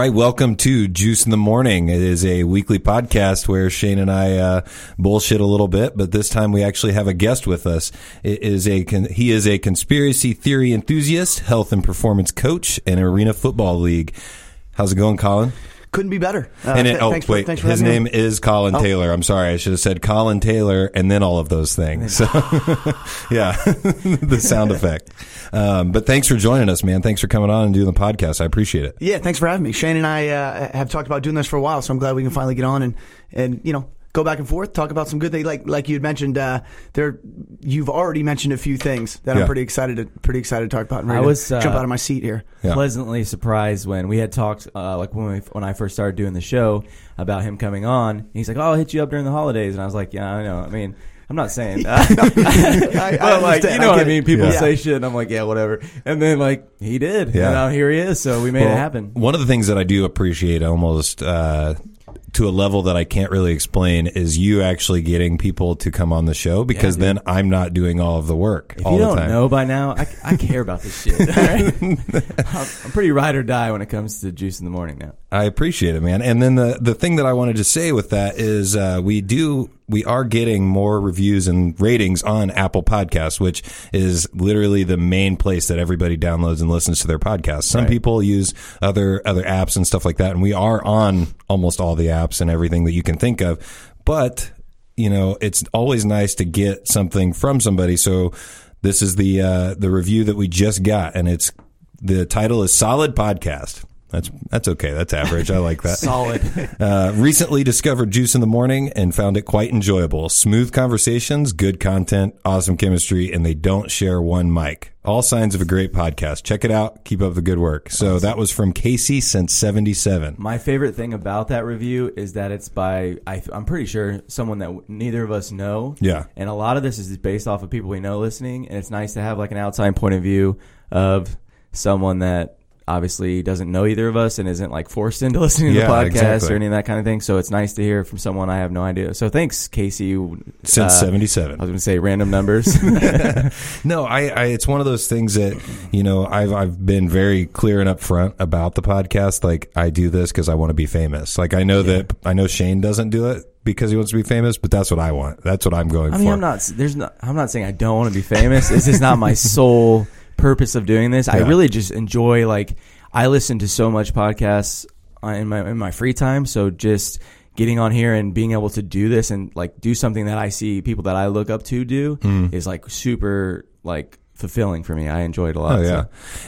Right, welcome to Juice in the Morning. It is a weekly podcast where Shane and I uh, bullshit a little bit, but this time we actually have a guest with us. It is a he is a conspiracy theory enthusiast, health and performance coach, and Arena Football League. How's it going, Colin? Couldn't be better. Uh, and it, th- oh, thanks for, wait, thanks for his name me. is Colin Oh. Taylor. I'm sorry, I should have said Colin Taylor and then all of those things. So, yeah, the sound effect. Um, but thanks for joining us, man. Thanks for coming on and doing the podcast. I appreciate it. Yeah, thanks for having me. Shane and I uh, have talked about doing this for a while, so I'm glad we can finally get on and and you know go back and forth, talk about some good things. Like like you had mentioned, uh, there you've already mentioned a few things that Yeah. I'm pretty excited to pretty excited to talk about. I'm ready I was, uh, jump out of my seat here. Yeah. pleasantly surprised when we had talked, uh, like when we, when I first started doing the show about him coming on. He's like, "Oh, I'll hit you up during the holidays," and I was like, "Yeah, I know. I mean." I'm not saying, uh, I but like you know I what I mean. People Yeah. say shit, and I'm like, yeah, whatever. And then like he did, Yeah. and now here he is. So we made Well, it happen. One of the things that I do appreciate almost uh, to a level that I can't really explain is you actually getting people to come on the show because dude. then I'm not doing all of the work If all you the don't time. know by now, I, I care about this shit. all right? I'm, I'm pretty ride or die when it comes to juice in the morning now. I appreciate it, man. And then the the thing that I wanted to say with that is uh, we do we are getting more reviews and ratings on Apple Podcasts, which is literally the main place that everybody downloads and listens to their podcasts. Some Right. people use other other apps and stuff like that, and we are on almost all the apps and everything that you can think of. But you know, it's always nice to get something from somebody. So this is the uh, the review that we just got, and it's the title is Solid Podcast. That's that's okay. That's average. I like that. Solid. Uh, recently discovered Juice in the Morning and found it quite enjoyable. Smooth conversations, good content, awesome chemistry, and they don't share one mic. All signs of a great podcast. Check it out. Keep up the good work. So that was from Casey since 77. My favorite thing about that review is that it's by I, I'm pretty sure someone that neither of us know. Yeah. and a lot of this is based off of people we know listening, and it's nice to have like an outside point of view of someone that obviously doesn't know either of us and isn't like forced into listening to Yeah, the podcast exactly. or any of that kind of thing. So it's nice to hear from someone I have no idea. So thanks, Casey. Since Uh, 77. I was going to say random numbers. No, I, I it's one of those things that you know I've I've been very clear and upfront about the podcast. Like I do this because I want to be famous. Like I know that I know Shane doesn't do it because he wants to be famous, but that's what I want. That's what I'm going I mean, for. I'm not. There's not. I'm not saying I don't want to be famous. It's just not my sole purpose of doing this. I Yeah. really just enjoy like I listen to so much podcasts uh, in my in my free time. So just getting on here and being able to do this and like do something that I see people that I look up to do Mm. is like super like fulfilling for me. I enjoy it a lot. Oh yeah,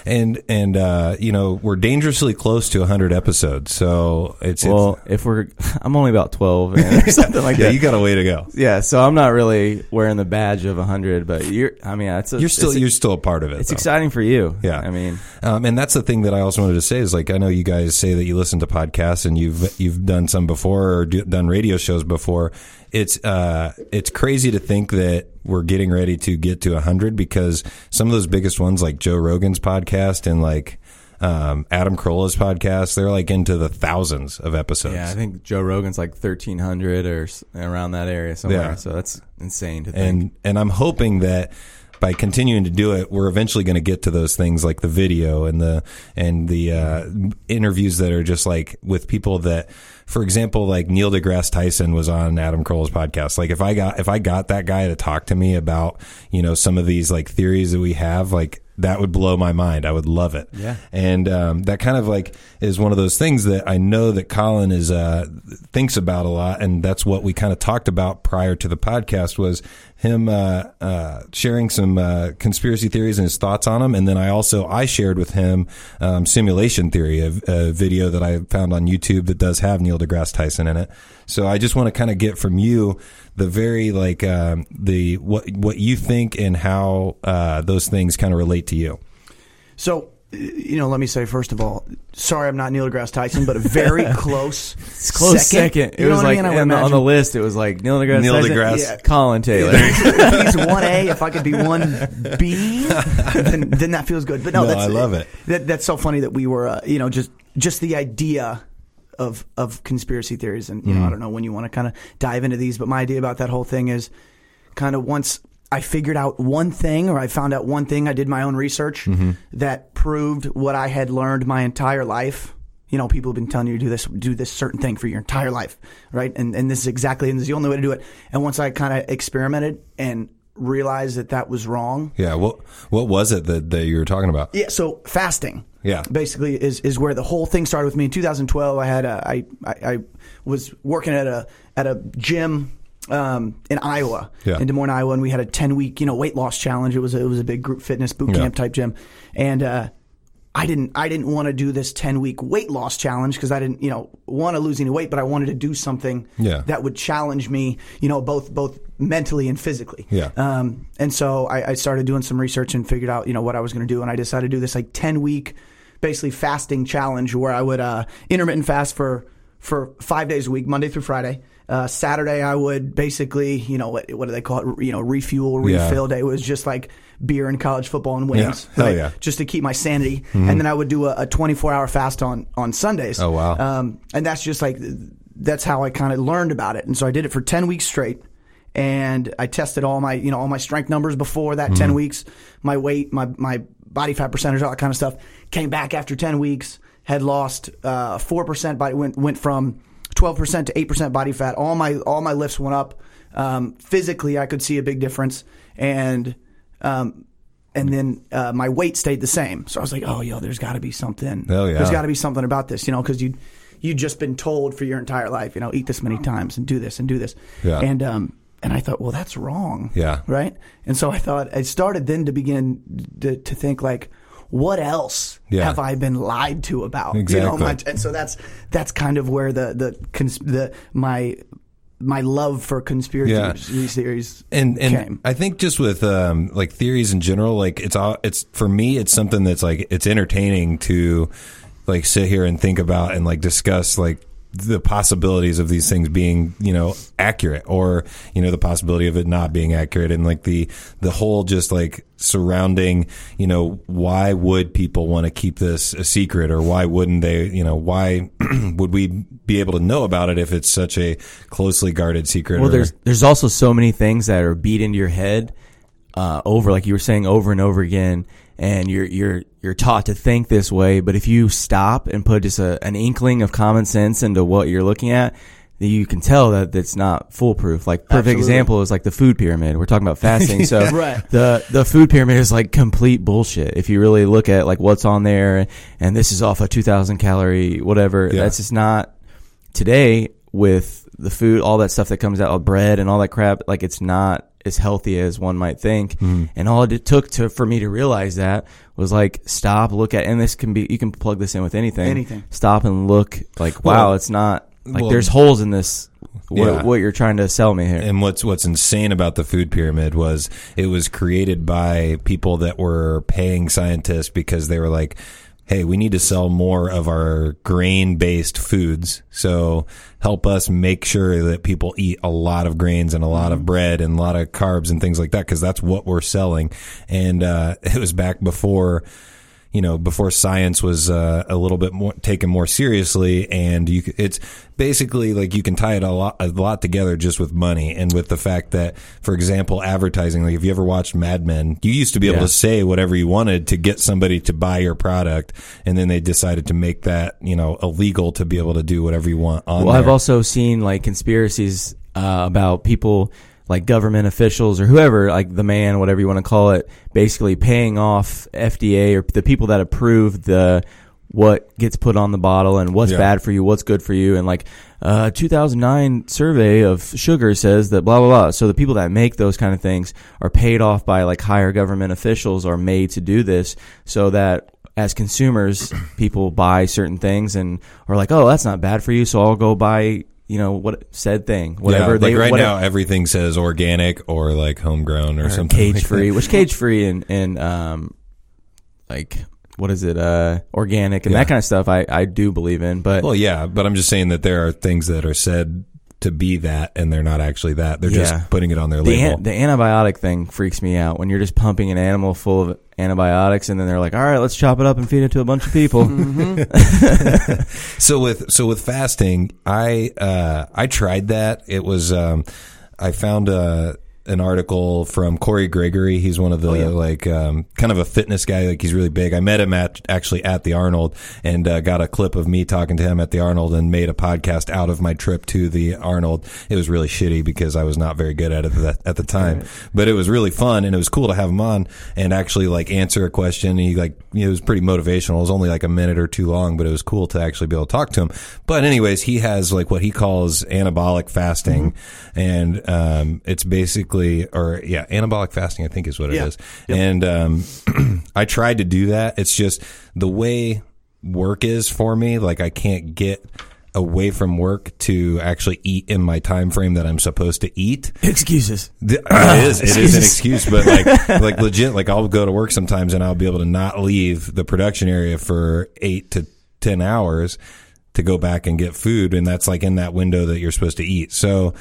and and uh, you know we're dangerously close to a 100 episodes, so it's, So, well, if we're, I'm only about 12 or something like yeah, that. you got a way to go. yeah, so I'm not really wearing the badge of a 100, but you're. I mean, it's a, You're still it's, you're still a part of it. it's though. exciting for you. Yeah. I mean, Um, and that's the thing that I also wanted to say is like I know you guys say that you listen to podcasts and you've you've done some before or do, done radio shows before. It's uh it's crazy to think that we're getting ready to get to hundred because some of those biggest ones like Joe Rogan's podcast and like um, Adam Carolla's podcast they're like into the thousands of episodes. Yeah, I think Joe Rogan's like thirteen hundred or around that area somewhere. Yeah. So that's insane to think. and and I'm hoping that by continuing to do it, we're eventually going to get to those things like the video and the and the uh, interviews that are just like with people that, for example, like Neil deGrasse Tyson was on Adam Carolla's podcast. Like if I got if I got that guy to talk to me about you know some of these like theories that we have, like that would blow my mind. I would love it. Yeah. And um, that kind of like is one of those things that I know that Colin is uh, thinks about a lot, and that's what we kind of talked about prior to the podcast was him uh, uh, sharing some uh, conspiracy theories and his thoughts on them, and then I also I shared with him um, simulation theory, a, a video that I found on YouTube that does have Neil deGrasse Tyson in it. So I just want to kind of get from you the very like um, the what what you think and how uh, those things kind of relate to you. So, you know, let me say first of all, sorry I'm not Neil deGrasse Tyson, but a very close, it's close second. It was what I like mean? I on, the, on the list. It was like Neil deGrasse, Neil Tyson, deGrasse. Yeah. Colin Taylor. If he's one A. If I could be one B, then, then that feels good. But no, No, that's, I love it. That, that's so funny that we were, uh, you know, just just the idea of of conspiracy theories, and you know, I don't know when you want to kind of dive into these, but my idea about that whole thing is kind of once I figured out one thing, or I found out one thing, I did my own research mm-hmm. that proved what I had learned my entire life. you know, people have been telling you to do this, do this certain thing for your entire life, right? And and this is exactly, and this is the only way to do it. And once I kind of experimented and realized that that was wrong, Yeah. What What was it that, that you were talking about? yeah. So fasting, Yeah. basically is is where the whole thing started with me. In 2012, I had a, I, I I was working at a at a gym. Um, in Iowa, Yeah. in Des Moines, Iowa, and we had a ten week, you know, weight loss challenge. It was a, it was a big group fitness boot Yeah. camp type gym, and uh, I didn't I didn't want to do this 10 week weight loss challenge because I didn't you know want to lose any weight but I wanted to do something Yeah. that would challenge me you know both both mentally and physically Yeah. um, and so I, I started doing some research and figured out you know what I was going to do and I decided to do this like 10 week basically fasting challenge where I would uh, intermittent fast for for five days a week Monday through Friday uh, Saturday I would basically you know what what do they call it you know refuel Yeah. refill day it was just like beer and college football and wings Hell right? yeah. just to keep my sanity. And then I would do a, a 24 hour fast on, on Sundays. Oh, wow. Um, and that's just like, that's how I kind of learned about it. And so I did it for 10 weeks straight. And I tested all my, you know, all my strength numbers before that 10 weeks, my weight, my, my body fat percentage, all that kind of stuff. Came back after 10 weeks, had lost, uh, 4% body, went, went from 12% to 8% body fat. All my, all my lifts went up. Um, physically, I could see a big difference. And, um, and then uh, my weight stayed the same. So I was like, oh, yo, there's got to be something. Hell yeah. There's got to be something about this, you know, because you you'd just been told for your entire life, you know, eat this many times and do this and do this. Yeah. And um and I thought, well, that's wrong. Yeah. Right. And so I thought I started then to begin to, to think like. What else Yeah. have I been lied to about? You Exactly. know, my, and so that's that's kind of where the the cons- the my my love for conspiracy Yeah. theories and and came. I think just with um, like theories in general, like it's all it's for me, it's something that's like it's entertaining to like sit here and think about and like discuss like the possibilities of these things being you know accurate or you know the possibility of it not being accurate and like the the whole just like surrounding you know why would people want to keep this a secret or why wouldn't they you know why would we be able to know about it if it's such a closely guarded secret Well, or- there's there's also so many things that are beat into your head uh, over, like you were saying, over and over again, and you're you're you're taught to think this way. But if you stop and put just a, an inkling of common sense into what you're looking at, then you can tell that it's not foolproof. Like perfect Absolutely. example is like the food pyramid. We're talking about fasting, so Right. the the food pyramid is like complete bullshit. If you really look at like what's on there, and this is off a 2,000 calorie whatever, Yeah. that's just not today with the food, all that stuff that comes out of bread and all that crap, like it's not as healthy as one might think. Mm-hmm. And all it took to for me to realize that was like stop, look at, and this can be you can plug this in with anything. Anything. Stop and look. Like wow, Well- it's not like well- there's holes in this. What, Yeah. what you're trying to sell me here? And what's what's insane about the food pyramid was it was created by people that were paying scientists because they were like, "Hey, we need to sell more of our grain-based foods. So help us make sure that people eat a lot of grains and a lot of bread and a lot of carbs and things like that because that's what we're selling." And uh, it was back before you know, before science was uh, a little bit more taken more seriously, and you it's basically like you can tie it a lot, a lot together just with money and with the fact that, for example, advertising. Like, if you ever watched Mad Men, you used to be able Yeah. to say whatever you wanted to get somebody to buy your product, and then they decided to make that you know illegal to be able to do whatever you want on. Well, there. I've also seen like conspiracies uh, about people like government officials or whoever, like the man, whatever you want to call it, basically paying off FDA or the people that approve the what gets put on the bottle and what's Yeah. bad for you, what's good for you, and like uh, 2009 survey of sugar says that blah blah blah. So the people that make those kind of things are paid off by like higher government officials are made to do this, so that as consumers, people buy certain things and are like, oh, that's not bad for you, so I'll go buy. You know what said thing, whatever yeah, they like right whatever- now, everything says organic or like homegrown or, something. cage like free, that. which cage free and and um like what is it uh organic and Yeah. that kind of stuff I I do believe in, but Well, yeah, but I'm just saying that there are things that are said to be that, and they're not actually that. They're Yeah. just putting it on their the label. an, the antibiotic thing freaks me out when you're just pumping an animal full of antibiotics and then they're like, all right, let's chop it up and feed it to a bunch of people. so with so with fasting, I uh, I tried that. It was um, I found a an article from Cory Gregory. He's one of the like um, kind of a fitness guy. Like he's really big. I met him at actually at the Arnold and uh, got a clip of me talking to him at the Arnold and made a podcast out of my trip to the Arnold. It was really shitty because I was not very good at it at, at the time, but it was really fun and it was cool to have him on and actually like answer a question. He like you know, it was pretty motivational. It was only like a minute or two long, but it was cool to actually be able to talk to him. But anyways, he has like what he calls anabolic fasting, and um, it's basically or yeah, anabolic fasting. I think is what it Yeah. is. And um, I tried to do that. It's just the way work is for me. Like I can't get away from work to actually eat in my time frame that I'm supposed to eat. Excuses. Th- It is. It is an excuse, but like, like legit, like I'll go to work sometimes and I'll be able to not leave the production area for eight to 10 hours to go back and get food. And that's like in that window that you're supposed to eat. So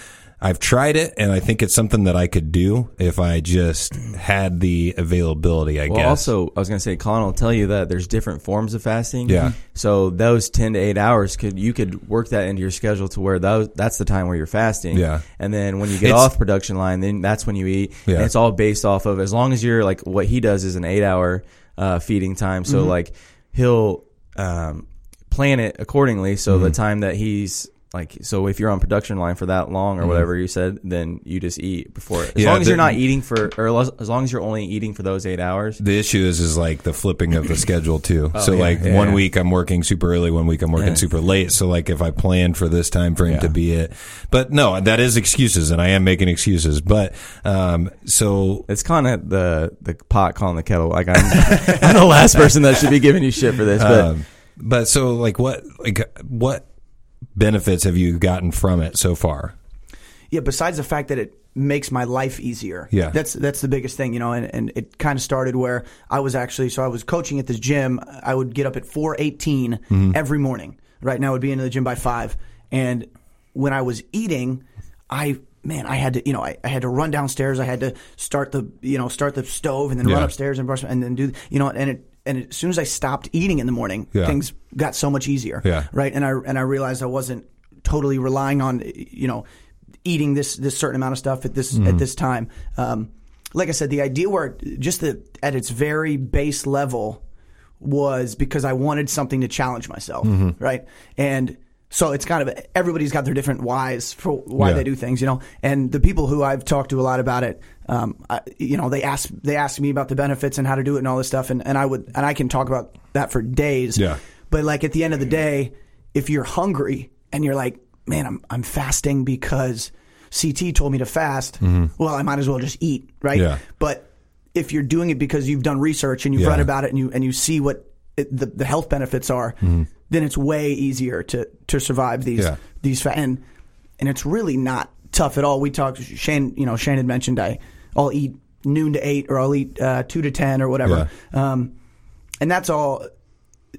I've tried it and I think it's something that I could do if I just had the availability, I Well, guess. also, I was going to say, Colin will tell you that there's different forms of fasting. Yeah. So those ten to eight hours could you could work that into your schedule to where those that's the time where you're fasting. Yeah. And then when you get It's- off production line, then that's when you eat. Yeah. And it's all based off of as long as you're like what he does is an eight hour uh, feeding time. Mm-hmm. So like he'll um, plan it accordingly. So Mm-hmm. the time that he's like, so if you're on production line for that long or whatever you said, then you just eat before. As Mm-hmm. Yeah, long as you're not eating for, or as long as you're only eating for those eight hours. The issue is is like the flipping of the schedule too. so Oh, yeah, like yeah, one week I'm working super early, one week I'm working super late. So like if I plan for this time frame to be it, but no, that is excuses, and I am making excuses. But um, so It's kind of the the pot calling the kettle. Like I'm, I'm the last person that should be giving you shit for this, but um, but so like what like what benefits have you gotten from it so far? Yeah, besides the fact that it makes my life easier. Yeah. That's that's the biggest thing, you know, and, and it kind of started where I was actually so I was coaching at this gym. I would get up at 4:18 Mm-hmm. every morning. Right now I would be into the gym by 5. And when I was eating, I man, I had to, you know, I, I had to run downstairs. I had to start the, you know, start the stove and then run upstairs and brush and then do, you know, and it and as soon as I stopped eating in the morning, Yeah. things got so much easier. Yeah. Right? And I and I realized I wasn't totally relying on, you know, eating this this certain amount of stuff at this Mm-hmm. at this time. Um, like I said, the idea where just the at its very base level was because I wanted something to challenge myself, Mm-hmm. right? And so it's kind of everybody's got their different whys for why Yeah. they do things, you know. And the people who I've talked to a lot about it, um, I, you know, they ask they ask me about the benefits and how to do it and all this stuff, and, and I would and I can talk about that for days. Yeah. But like at the end of the day, if you're hungry and you're like, man, I'm I'm fasting because CT told me to fast. Well, I might as well just eat, right? Mm-hmm. Yeah. But if you're doing it because you've done research and you've Yeah. read about it and you and you see what it, the the health benefits are, then it's way easier to to survive these Yeah. these fa- and and it's really not tough at all. We talked Shane, you know, Shane had mentioned I I'll eat noon to eight or I'll eat uh, two to ten or whatever, um, and that's all.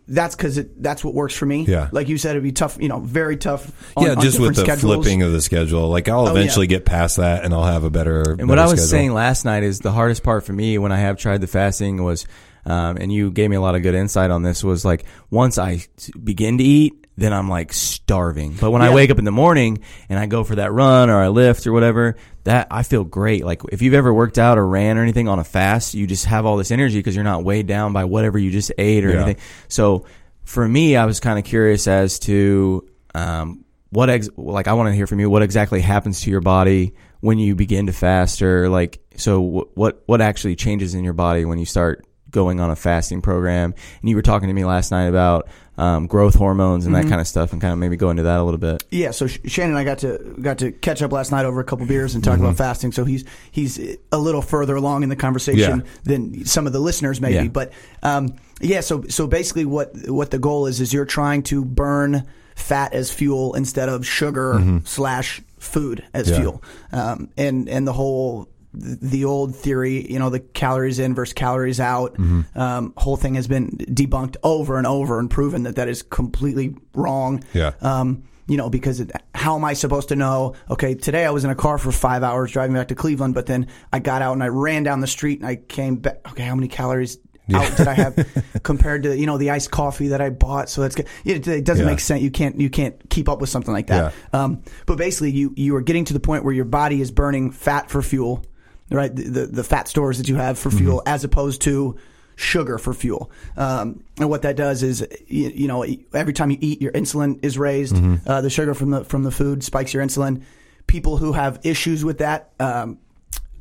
That's because that's what works for me. Yeah. like you said, it'd be tough. You know, very tough. On, yeah, on just with the schedules. flipping of the schedule. Like I'll yeah. eventually get past that, and I'll have a better. And what I was saying last night is the hardest part for me when I have tried the fasting was, um, and you gave me a lot of good insight on this was like once I begin to eat, then I'm like starving. But when I wake up in the morning and I go for that run or I lift or whatever, that I feel great. Like if you've ever worked out or ran or anything on a fast, you just have all this energy because you're not weighed down by whatever you just ate or Yeah. anything. So for me, I was kind of curious as to um, what ex- like I want to hear from you. What exactly happens to your body when you begin to fast, or like so wh- what what actually changes in your body when you start going on a fasting program? And you were talking to me last night about um, growth hormones and that kind of stuff, and kind of maybe go into that a little bit. Yeah, so Sh- Shane and I got to got to catch up last night over a couple beers and talk about fasting. So he's he's a little further along in the conversation Yeah. than some of the listeners maybe. Yeah. But um, yeah, so so basically what what the goal is is you're trying to burn fat as fuel instead of sugar slash food as Yeah. fuel. Um, and and the whole the old theory, you know, the calories in versus calories out, um, whole thing has been debunked over and over and proven that that is completely wrong. Yeah. Um, you know, because it, how am I supposed to know? Okay, today I was in a car for five hours driving back to Cleveland, but then I got out and I ran down the street and I came back. Okay, how many calories out did I have compared to you know the iced coffee that I bought? So that's good. It, it doesn't Yeah. make sense. You can't you can't keep up with something like that. Um, but basically, you you are getting to the point where your body is burning fat for fuel. Right? The, the, the fat stores that you have for fuel as opposed to sugar for fuel. Um, and what that does is, you, you know, every time you eat, your insulin is raised. Uh, the sugar from the from the food spikes your insulin. People who have issues with that, um,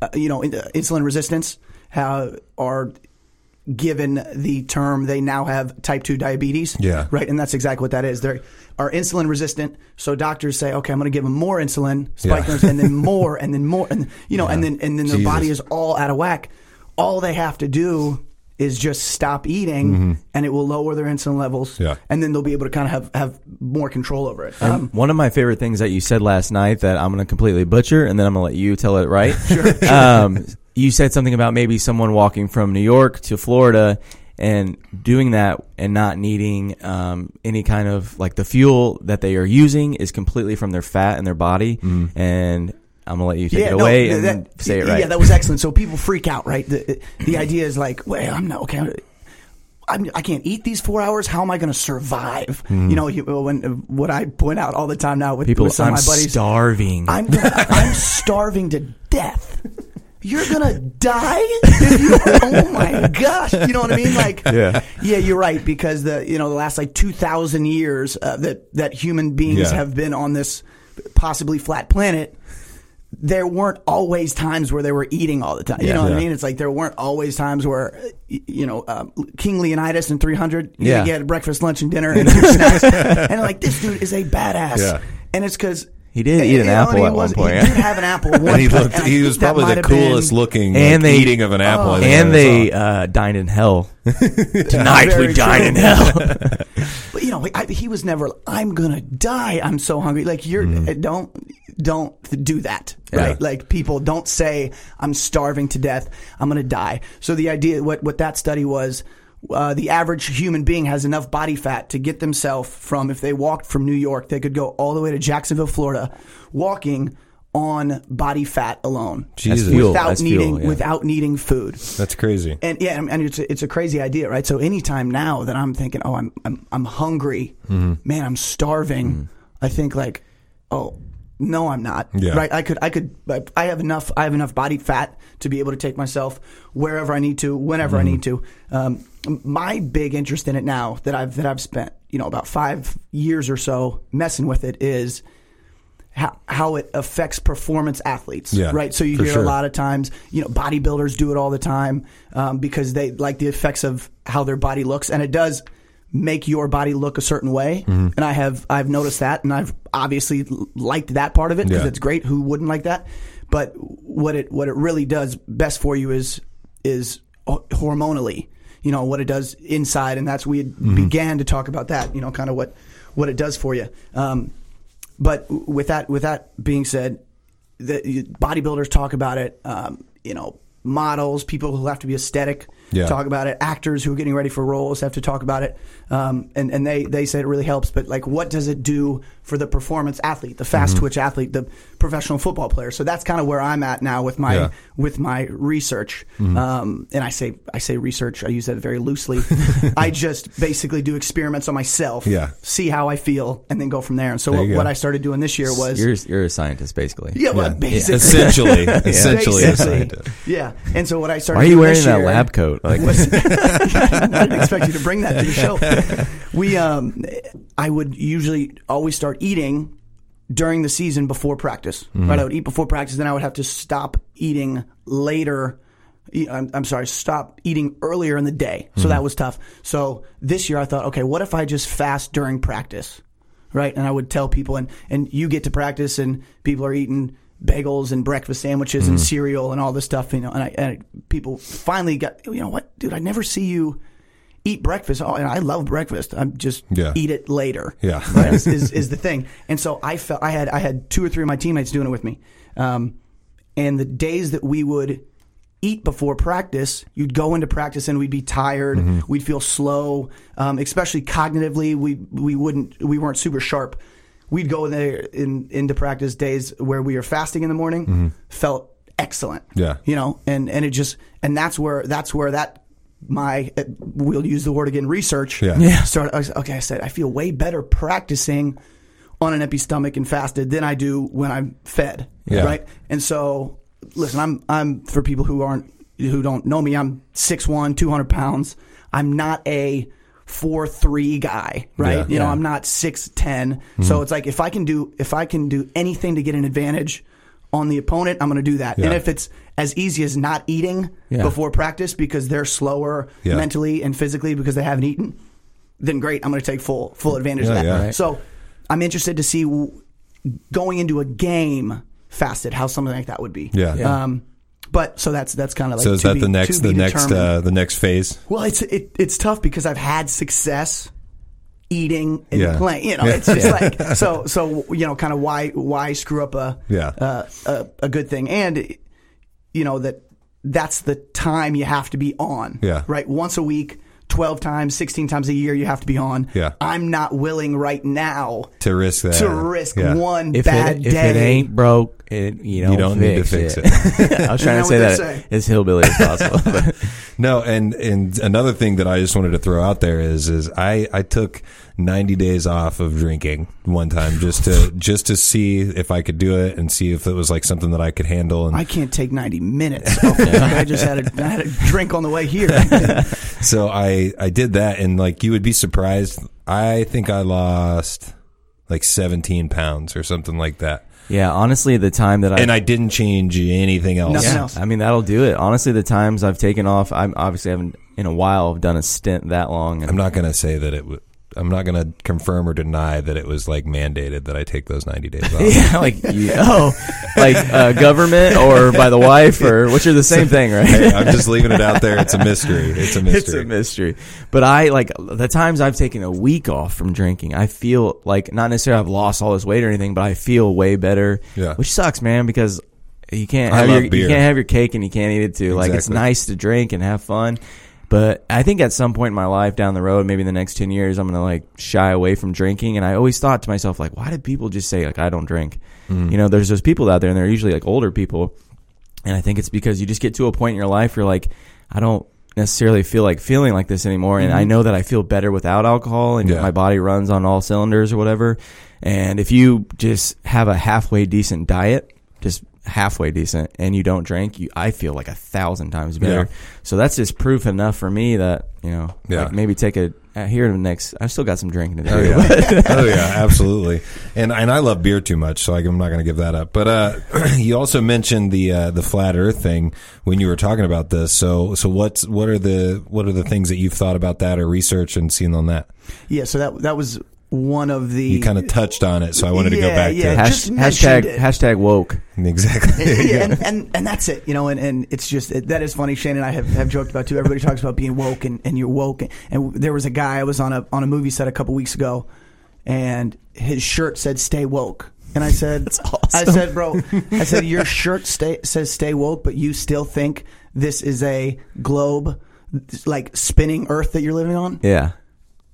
uh, you know, in- uh, insulin resistance, have, are given the term they now have type 2 diabetes. Yeah. Right. And that's exactly what that is. They are insulin resistant. So doctors say, okay, I'm going to give them more insulin, spike Yeah. and then more, and then more, and you know, and then and then their Jesus. body is all out of whack. All they have to do is just stop eating, and it will lower their insulin levels. Mm-hmm. Yeah. And then they'll be able to kind of have have more control over it. Um, One of my favorite things that you said last night that I'm going to completely butcher, and then I'm going to let you tell it right. sure. Um, you said something about maybe someone walking from New York to Florida and doing that and not needing um, any kind of like the fuel that they are using is completely from their fat in their body. And I'm going to let you take it no, away th- and say it right. Yeah, that was excellent. So people freak out, right? The, the idea is like, well, I'm not okay. I'm, I'm, I can't eat these four hours. How am I going to survive? You know, you, when what I point out all the time now with, People, with some I'm of my buddies, starving. I'm gonna, I'm starving to death. You're gonna die. If you, oh my gosh! You know what I mean? Like, Yeah. yeah, you're right because the you know the last like two thousand years uh, that that human beings Yeah. have been on this possibly flat planet. There weren't always times where they were eating all the time. You Yeah. know what Yeah. I mean? It's like there weren't always times where, you know, um, King Leonidas in 300, you Yeah. get breakfast, lunch, and dinner, and two snacks. and like, this dude is a badass. Yeah. And it's because He did eat an apple at one point. He did have an apple. One And he looked. and He was probably the have been- coolest looking And like, they- eating of an apple. I and they uh, dined in hell. Tonight we dine in hell. But you know, I, he was never. I'm gonna die. I'm so hungry. Like you're. uh, Don't don't do that. Right. Yeah. Like people don't say I'm starving to death. I'm gonna die. So the idea, what what that study was. Uh, the average human being has enough body fat to get themselves from if they walked from New York, they could go all the way to Jacksonville, Florida, walking on body fat alone, Jesus. fuel. without That's fuel, needing yeah. without needing food. That's crazy. And yeah, and and it's a, it's a crazy idea, right? So anytime now that I'm thinking, oh, I'm I'm I'm hungry, Mm-hmm. man, I'm starving. I think like, oh, no, I'm not. Yeah. Right? I could I could I have enough I have enough body fat to be able to take myself wherever I need to, whenever I need to. Um, my big interest in it now that I've that I've spent you know about five years or so messing with it is how, how it affects performance athletes, Yeah, right? So you hear sure. a lot of times, you know, bodybuilders do it all the time um, because they like the effects of how their body looks, and it does make your body look a certain way. Mm-hmm. And I have I've noticed that, and I've obviously liked that part of it because Yeah. it's great. Who wouldn't like that? But what it what it really does best for you is is hormonally, you know, what it does inside, and that's we had Mm-hmm. began to talk about that, you know, kind of what what it does for you. Um, but with that with that being said, the bodybuilders talk about it. Um, you know, models, people who have to be aesthetic, Yeah. talk about it. Actors who are getting ready for roles have to talk about it. Um, and and they they say it really helps. But like, what does it do for the performance athlete, the fast twitch athlete, the professional football player? So that's kind of where I'm at now with my Yeah. with my research. Um, and I say I say research. I use that very loosely. I just basically do experiments on myself. Yeah. See how I feel, and then go from there. And so what, what I started doing this year was You're, you're a scientist, basically. yeah, well, Yeah. basically. Essentially, essentially, a Basically. scientist. Yeah. And so what I started Why are you wearing that year lab coat? Like, was- I didn't expect you to bring that to the show. We, um, I would usually always start eating during the season before practice. Mm-hmm. Right? I would eat before practice, then I would have to stop eating later. I'm, I'm sorry, stop eating earlier in the day. So Mm-hmm. that was tough. So this year I thought, okay, what if I just fast during practice? Right? And I would tell people, and, and you get to practice, and people are eating bagels and breakfast sandwiches Mm-hmm. and cereal and all this stuff, you know, and I, and people finally got, you know what, dude, I never see you eat breakfast. Oh, and I love breakfast. I'm just Yeah. eat it later. Yeah. right, is, is, is the thing. And so I felt I had I had two or three of my teammates doing it with me. Um, and the days that we would eat before practice, you'd go into practice and we'd be tired. Mm-hmm. We'd feel slow, um, especially cognitively. We we wouldn't we weren't super sharp. We'd go in there in into practice days where we were fasting in the morning. Felt excellent. Mm-hmm. Yeah. you know, and and it just and that's where that's where that my uh, we'll use the word again research Yeah. Yeah. started I okay i said i feel way better practicing on an empty stomach and fasted than i do when i'm fed Yeah. right and so listen, I'm I'm for people who aren't who don't know me, I'm 6'1", 200 pounds. I'm not a four three guy, right? Yeah. you know, Yeah. I'm not six ten. So it's like if I can do if I can do anything to get an advantage on the opponent, I'm going to do that. And if it's as easy as not eating Yeah. before practice because they're slower Yeah. mentally and physically because they haven't eaten, then great, I'm going to take full full advantage Yeah, of that. yeah. Right. So I'm interested to see w- going into a game fasted how something like that would be. Yeah. Yeah. Um, but so that's that's kind of like so is to that be- the next be the next uh, the next phase? Well, it's it, it's tough because I've had success eating and Yeah. playing. You know, it's just like so so you know, kind of why why screw up a Yeah. uh, a, a good thing and you know that that's the time you have to be on. Yeah. Right. Once a week. 12 times, 16 times a year, you have to be on. Yeah. I'm not willing right now To risk that. to risk Yeah. one If bad it, if day. it ain't broke, it, you don't, You don't need to fix it. I was trying to say that say. as hillbilly as possible. No, and and another thing that I just wanted to throw out there is is I I took 90 days off of drinking one time just to just to see if I could do it and see if it was like something that I could handle and I can't take 90 minutes. I just had a, I had a drink on the way here. so I I did that and like you would be surprised I think I lost like 17 pounds or something like that. yeah, honestly, the time that I And I didn't change anything else. Nothing yeah, else. I mean that'll do it. Honestly, the times I've taken off, I'm obviously haven't in a while done a stint that long. And I'm not going to say that it would I'm not going to confirm or deny that it was like mandated that I take those 90 days off. yeah, like oh, like uh, government or by the wife or which are the same thing, right? Hey, I'm just leaving it out there. It's a mystery. It's a mystery. It's a mystery. But I like the times I've taken a week off from drinking. I feel like not necessarily I've lost all this weight or anything, but I feel way better. Yeah. which sucks, man, because you can't I have your beer. you can't have your cake and you can't eat it too. Like it's nice to drink and have fun. But I think at some point in my life down the road, maybe in the next 10 years, I'm going to like shy away from drinking. And I always thought to myself, like, why do people just say, like, I don't drink? Mm. You know, there's those people out there and they're usually like older people. And I think it's because you just get to a point in your life where you're like, I don't necessarily feel like feeling like this anymore. And I know that I feel better without alcohol and Yeah. my body runs on all cylinders or whatever. And if you just have a halfway decent diet, just halfway decent, and you don't drink, you, I feel like a thousand times better. Yeah. So that's just proof enough for me that, you know, Yeah. like maybe take a, uh, here to the next, I still got some drinking to do. Oh yeah, oh yeah, absolutely. And and I love beer too much, so I'm not going to give that up. But uh, you also mentioned the uh, the flat Earth thing when you were talking about this. So so what's what are the what are the things that you've thought about that or researched and seen on that? yeah, so that that was one of the You kind of touched on it, so I wanted to go back yeah. to Hash, Just hashtag, it. hashtag woke. exactly. yeah, and, and and that's it, you know, and, and it's just it, that is funny. Shane and I have, have joked about too. Everybody talks about being woke, and, and you're woke. And there was a guy I was on a on a movie set a couple weeks ago, and his shirt said "Stay woke," and I said, "I said, bro, I said your shirt stay, says "Stay woke," but you still think this is a globe, like spinning Earth that you're living on?" Yeah.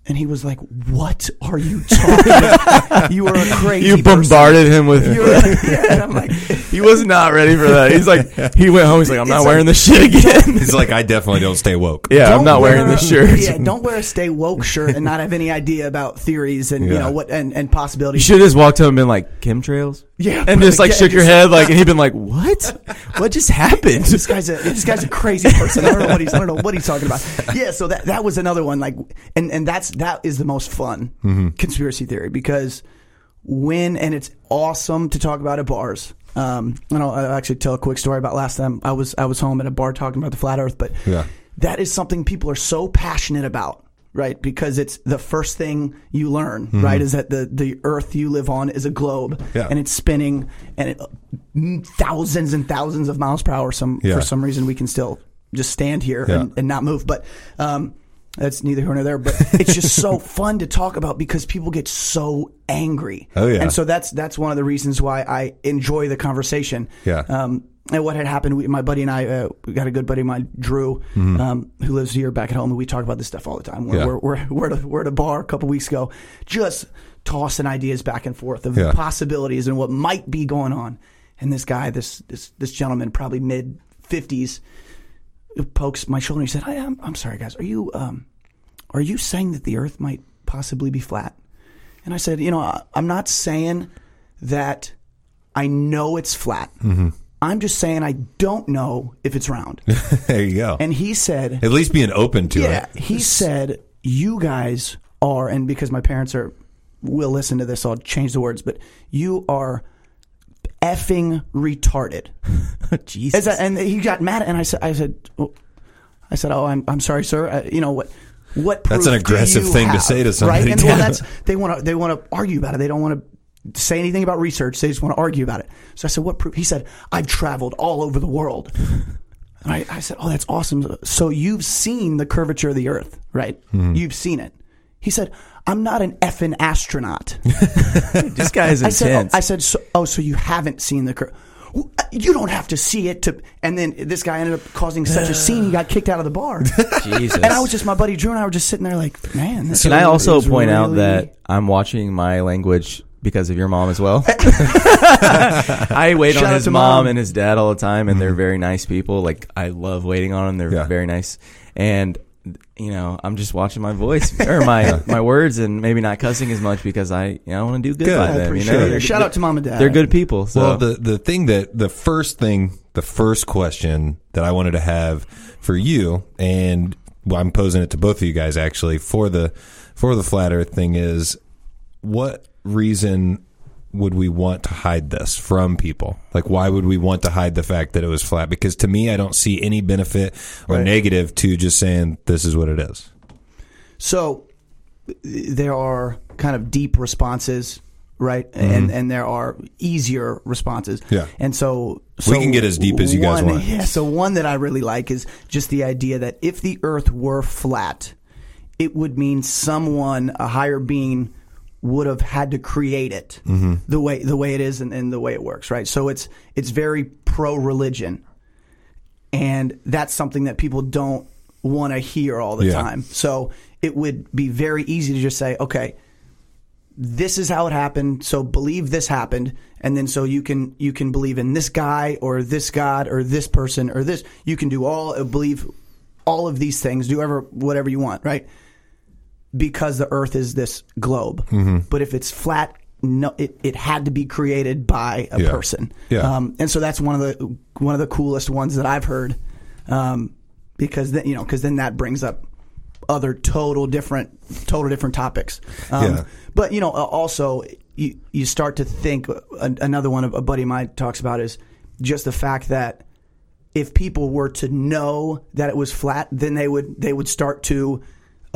And he was like, "What are you talking? about? You are a crazy. You person. bombarded him with. You're, yeah, and I'm like, he was not ready for that. He's like, he went home. He's like, I'm not wearing like- this shit again. He's like, I definitely don't stay woke. yeah, I'm Don't not wearing wear this shirt. Yeah, don't wear a stay woke shirt and not have any idea about theories and you know what and, and possibilities. You possibilities. should have just walked up and been like, chemtrails? Yeah, And just like yeah, shook your head, like, and he'd been like, what? What just happened? this guy's a this guy's a crazy person. I don't know what he's I don't know what he's talking about. Yeah, so that that was another one. Like, and and that's that is the most fun Mm-hmm. conspiracy theory because when and it's awesome to talk about at bars. Um, and I'll, I'll actually tell a quick story about last time I was I was home at a bar talking about the flat Earth, but Yeah. that is something people are so passionate about. Right, because it's the first thing you learn. Right, is that the the Earth you live on is a globe, Yeah. and it's spinning, and it, mm, thousands and thousands of miles per hour. Some Yeah. for some reason we can still just stand here and, and not move. But um, that's neither here nor there. But it's just so fun to talk about because people get so angry. Oh, yeah. and so that's that's one of the reasons why I enjoy the conversation. Yeah. Um, and what had happened, we, my buddy and I, uh, we got a good buddy of mine, Drew, um, who lives here back at home, and we talk about this stuff all the time. We're, Mm-hmm. Yeah. we're, we're, we're, at a, we're at a bar a couple weeks ago, just tossing ideas back and forth of Yeah. possibilities and what might be going on. And this guy, this this this gentleman, probably mid fifties, pokes my shoulder. and He said, I, "I'm I'm sorry, guys. Are you um, are you saying that the Earth might possibly be flat?" And I said, "You know, I, I'm not saying that I know it's flat, I'm just saying I don't know if it's round. there you go. And he said, At least being open to yeah, it. he said, you guys are, and because my parents are, will listen to this, so I'll change the words, but you are effing retarded. Jesus. As I- and he got mad, and I said, I said, well, I said, oh, I'm, I'm sorry, sir. Uh, you know what? What That's an aggressive thing to say to somebody. right? And well, that's they want to they want to argue about it. They don't want to say anything about research. They just want to argue about it. So I said, what proof? He said, I've traveled all over the world. I, I said, oh, that's awesome. So you've seen the curvature of the Earth, right? Hmm. You've seen it. He said, I'm not an effing astronaut. this guy is I said, intense. oh, I said, so, oh, so you haven't seen the curve? You don't have to see it to. And then this guy ended up causing such a scene. He got kicked out of the bar. Jesus. and I was just my buddy Drew and I were just sitting there like, man. This Can I also point out that I'm watching my language because of your mom as well? I wait Shout on his mom, Mom. and his dad all the time, and they're mm-hmm. very nice people. Like I love waiting on them; they're Yeah. very nice. And you know, I'm just watching my voice or my my words, and maybe not cussing as much because I you know, I want to do good, Good. by them. You know, it. Shout out to mom and dad. They're good people. So. Well, the the thing that the first thing, the first question that I wanted to have for you, and I'm posing it to both of you guys actually for the for the flat Earth thing is, what reason would we want to hide this from people? Like, why would we want to hide the fact that it was flat? Because to me, I don't see any benefit or Right. negative to just saying this is what it is. So there are kind of deep responses, right? And and there are easier responses. Mm-hmm. Yeah. And so, We can get as deep as you guys one- want. Yeah. So one that I really like is just the idea that if the Earth were flat, it would mean someone, a higher being, would have had to create it Mm-hmm. the way the way it is and, and the way it works, right? So it's it's very pro religion, and that's something that people don't want to hear all the Yeah. time. So it would be very easy to just say, okay, this is how it happened. So believe this happened, and then so you can you can believe in this guy or this god or this person or this. You can do all believe all of these things. Do ever whatever you want, right? Because the Earth is this globe. Mm-hmm. But if it's flat, no, it, it had to be created by a Yeah. person. Yeah. Um, and so that's one of the one of the coolest ones that I've heard. Um, because then you know, because then that brings up other total different total different topics. Um, Yeah. But you know, uh, also you you start to think. uh, Another one of a buddy of mine talks about is just the fact that if people were to know that it was flat, then they would they would start to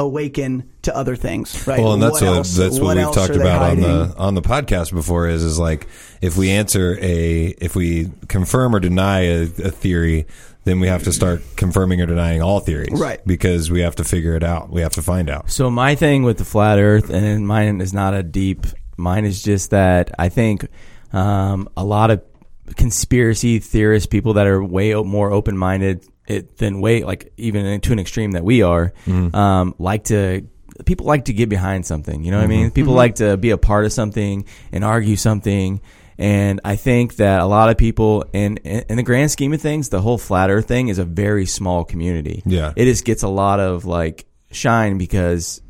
awaken to other things, right? Well, and that's what, else- that's what, we've talked are they about on the on the podcast before. Is is like if we answer a if we confirm or deny a, a theory, then we have to start confirming or denying all theories, Right. Because we have to figure it out. We have to find out. So my thing with the flat Earth, and mine is not a deep. Mine is just that I think um, a lot of conspiracy theorists, people that are way more open minded than way like even to an extreme that we are, mm-hmm. um, like to. People like to get behind something. You know what I mean? Mm-hmm. People mm-hmm. like to be a part of something and argue something. And I think that a lot of people, in in the grand scheme of things, the whole flat Earth thing is a very small community. Yeah. it just gets a lot of like shine because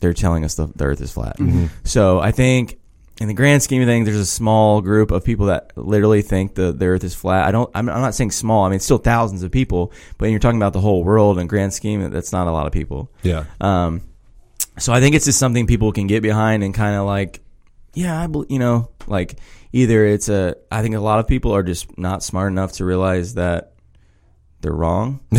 they're telling us the, the Earth is flat. So I think in the grand scheme of things, there's a small group of people that literally think the, the Earth is flat. I don't. I'm, I'm not saying small. I mean, it's still thousands of people. But you're talking about the whole world and grand scheme, that's not a lot of people. Yeah. Um, so I think it's just something people can get behind and kind of like, yeah, I, you know, like either it's a. I think a lot of people are just not smart enough to realize that they're wrong,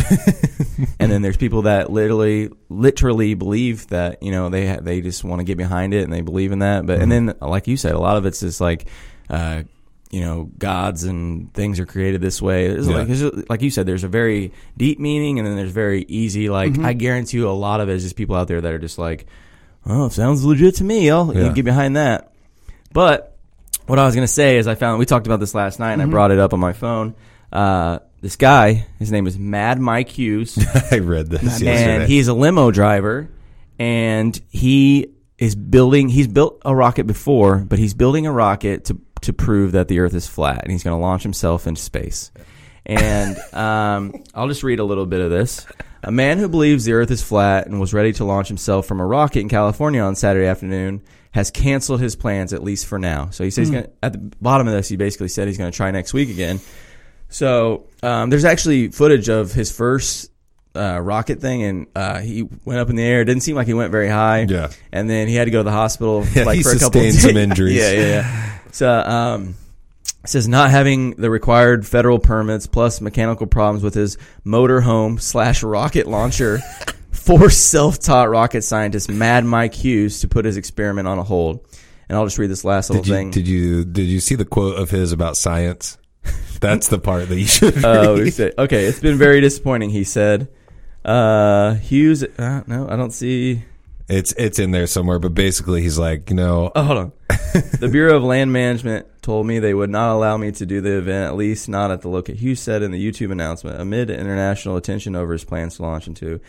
and then there's people that literally, literally believe that you know they they just want to get behind it and they believe in that. But and then, like you said, a lot of it's just like. Uh, you know, gods and things are created this way. There's Yeah. like, there's, like you said, there's a very deep meaning, and then there's very easy. Like I guarantee you, a lot of it is just people out there that are just like, "Oh, it sounds legit to me. I'll Yeah. get behind that." But what I was gonna say is, I found we talked about this last night, and I brought it up on my phone. Uh, this guy, his name is Mad Mike Hughes. I read this yesterday. and he's a limo driver and he is building he's built a rocket before but he's building a rocket to to prove that the earth is flat and he's going to launch himself into space. And um, i'll just read a little bit of this. A man who believes the earth is flat and was ready to launch himself from a rocket in california on saturday afternoon has canceled his plans at least for now. So he says he's going to at the bottom of this he basically said he's going to try next week again So um, there's actually footage of his first uh, rocket thing, and uh, he went up in the air. It didn't seem like he went very high. Yeah. and then he had to go to the hospital. Yeah, like he for a couple sustained of some injuries. yeah, yeah, yeah. So um, it says not having the required federal permits plus mechanical problems with his motorhome slash rocket launcher forced self-taught rocket scientist Mad Mike Hughes to put his experiment on a hold. And I'll just read this last little Did you, thing. did you did you see the quote of his about science? That's the part that you should. Oh, read. he said- okay. It's been very disappointing. He said, uh, Hughes. Uh, no, I don't see. it's it's in there somewhere. But basically, he's like, you know, Oh, hold on. the Bureau of Land Management told me they would not allow me to do the event, at least not at the location. Hughes said in the YouTube announcement, amid international attention over his plans to launch into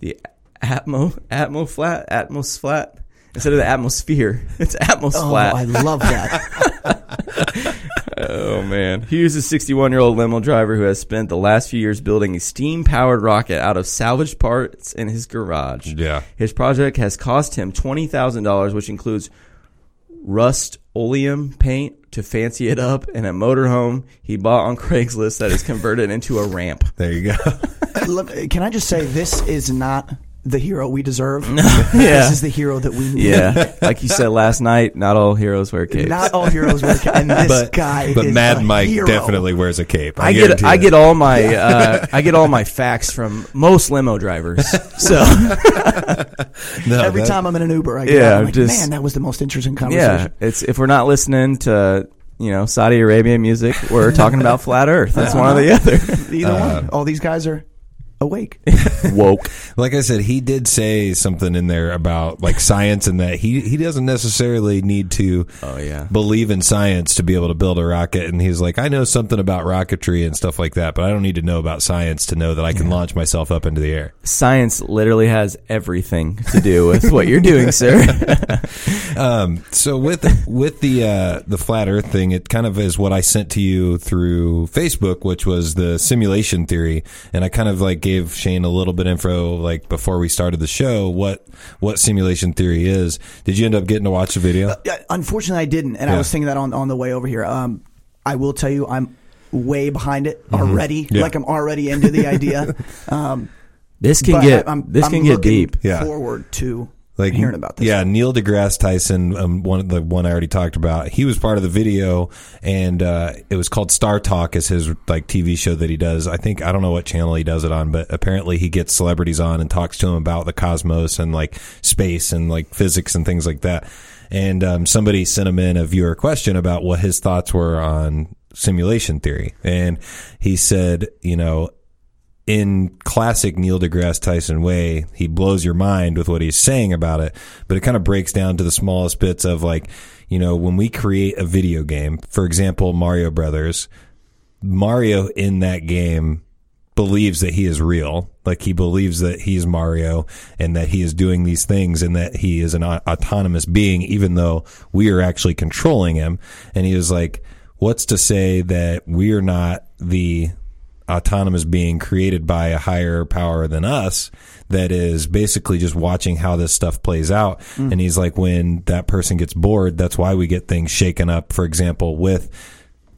the Atmo Atmo flat Atmos flat instead of the atmosphere. It's Atmos Oh, flat. I love that. Oh man, Hughes is a 61 year old limo driver who has spent the last few years building a steam powered rocket out of salvaged parts in his garage. yeah, His project has cost him twenty thousand dollars, which includes rust oleum paint to fancy it up, and a motorhome he bought on Craigslist that is converted into a ramp. there you go. Look, can I just say this is not the hero we deserve. Yeah. This is the hero that we need. Yeah, like you said last night, not all heroes wear capes. Not all heroes wear capes, and this but guy but is Mad a Mike hero. definitely wears a cape. I, I get I get all my uh, I get all my facts from most limo drivers. So No, Every that- time I'm in an Uber, I get Yeah, out, I'm like, just- man, that was the most interesting conversation. yeah, conversation. it's if we're not listening to you know Saudi Arabia music, we're talking about flat Earth. That's one or the other. Either Uh, one. All these guys are awake. Woke. Like I said, he did say something in there about like science and that he he doesn't necessarily need to Oh yeah. believe in science to be able to build a rocket. And he's like, I know something about rocketry and stuff like that, but I don't need to know about science to know that I can launch myself up into the air. Science literally has everything to do with what you're doing, sir. Um, so with with the uh, the flat Earth thing, it kind of is what I sent to you through Facebook, which was the simulation theory, and I kind of like gave Shane a little bit info like before we started the show what what simulation theory is. Did you end up getting to watch the video? Yeah, Unfortunately, I didn't, and Yeah. I was thinking that on on the way over here. Um, I will tell you, I'm way behind it already. Mm-hmm. Yeah. Like I'm already into the idea. Um, this can get I, am this can get deep. Yeah. Forward to like hearing about this. Yeah, Neil deGrasse Tyson, um, one of the one I already talked about. He was part of the video, and uh, it was called Star Talk, is his like TV show that he does. I think I don't know what channel he does it on, but apparently he gets celebrities on and talks to them about the cosmos and like space and like physics and things like that. And um, somebody sent him in a viewer question about what his thoughts were on simulation theory, and he said, you know, in classic Neil deGrasse Tyson way, he blows your mind with what he's saying about it, but it kind of breaks down to the smallest bits of like, you know, when we create a video game, for example, Mario Brothers, Mario in that game believes that he is real. Like he believes that he's Mario and that he is doing these things and that he is an au- autonomous being, even though we are actually controlling him. And he was like, what's to say that we're not the autonomous being created by a higher power than us that is basically just watching how this stuff plays out. And he's like, when that person gets bored, that's why we get things shaken up, for example, with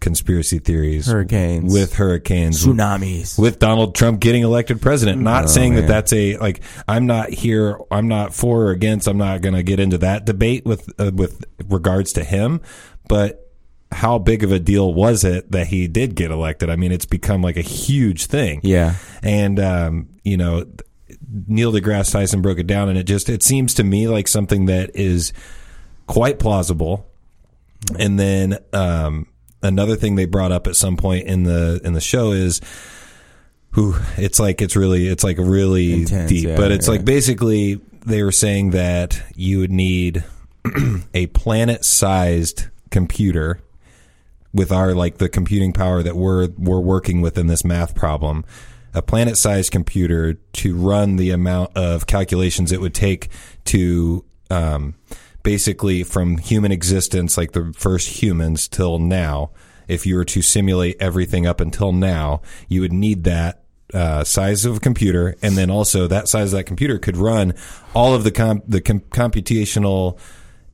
conspiracy theories, Hurricanes. with hurricanes, Tsunamis. with Donald Trump getting elected president. Not Oh, saying that that's a like. I'm not here. I'm not for or against. I'm not going to get into that debate with uh, with regards to him. But how big of a deal was it that he did get elected? I mean, it's become like a huge thing. yeah. And um, you know, Neil deGrasse Tyson broke it down, and it just it seems to me like something that is quite plausible. And then um, another thing they brought up at some point in the in the show is, who it's like it's really it's like really Intense, deep, yeah, but it's yeah. like basically they were saying that you would need a planet sized computer with our like the computing power that we're we're working with in this math problem a planet sized computer to run the amount of calculations it would take to um, basically from human existence like the first humans till now if you were to simulate everything up until now you would need that uh, size of a computer, and then also that size of that computer could run all of the the com- computational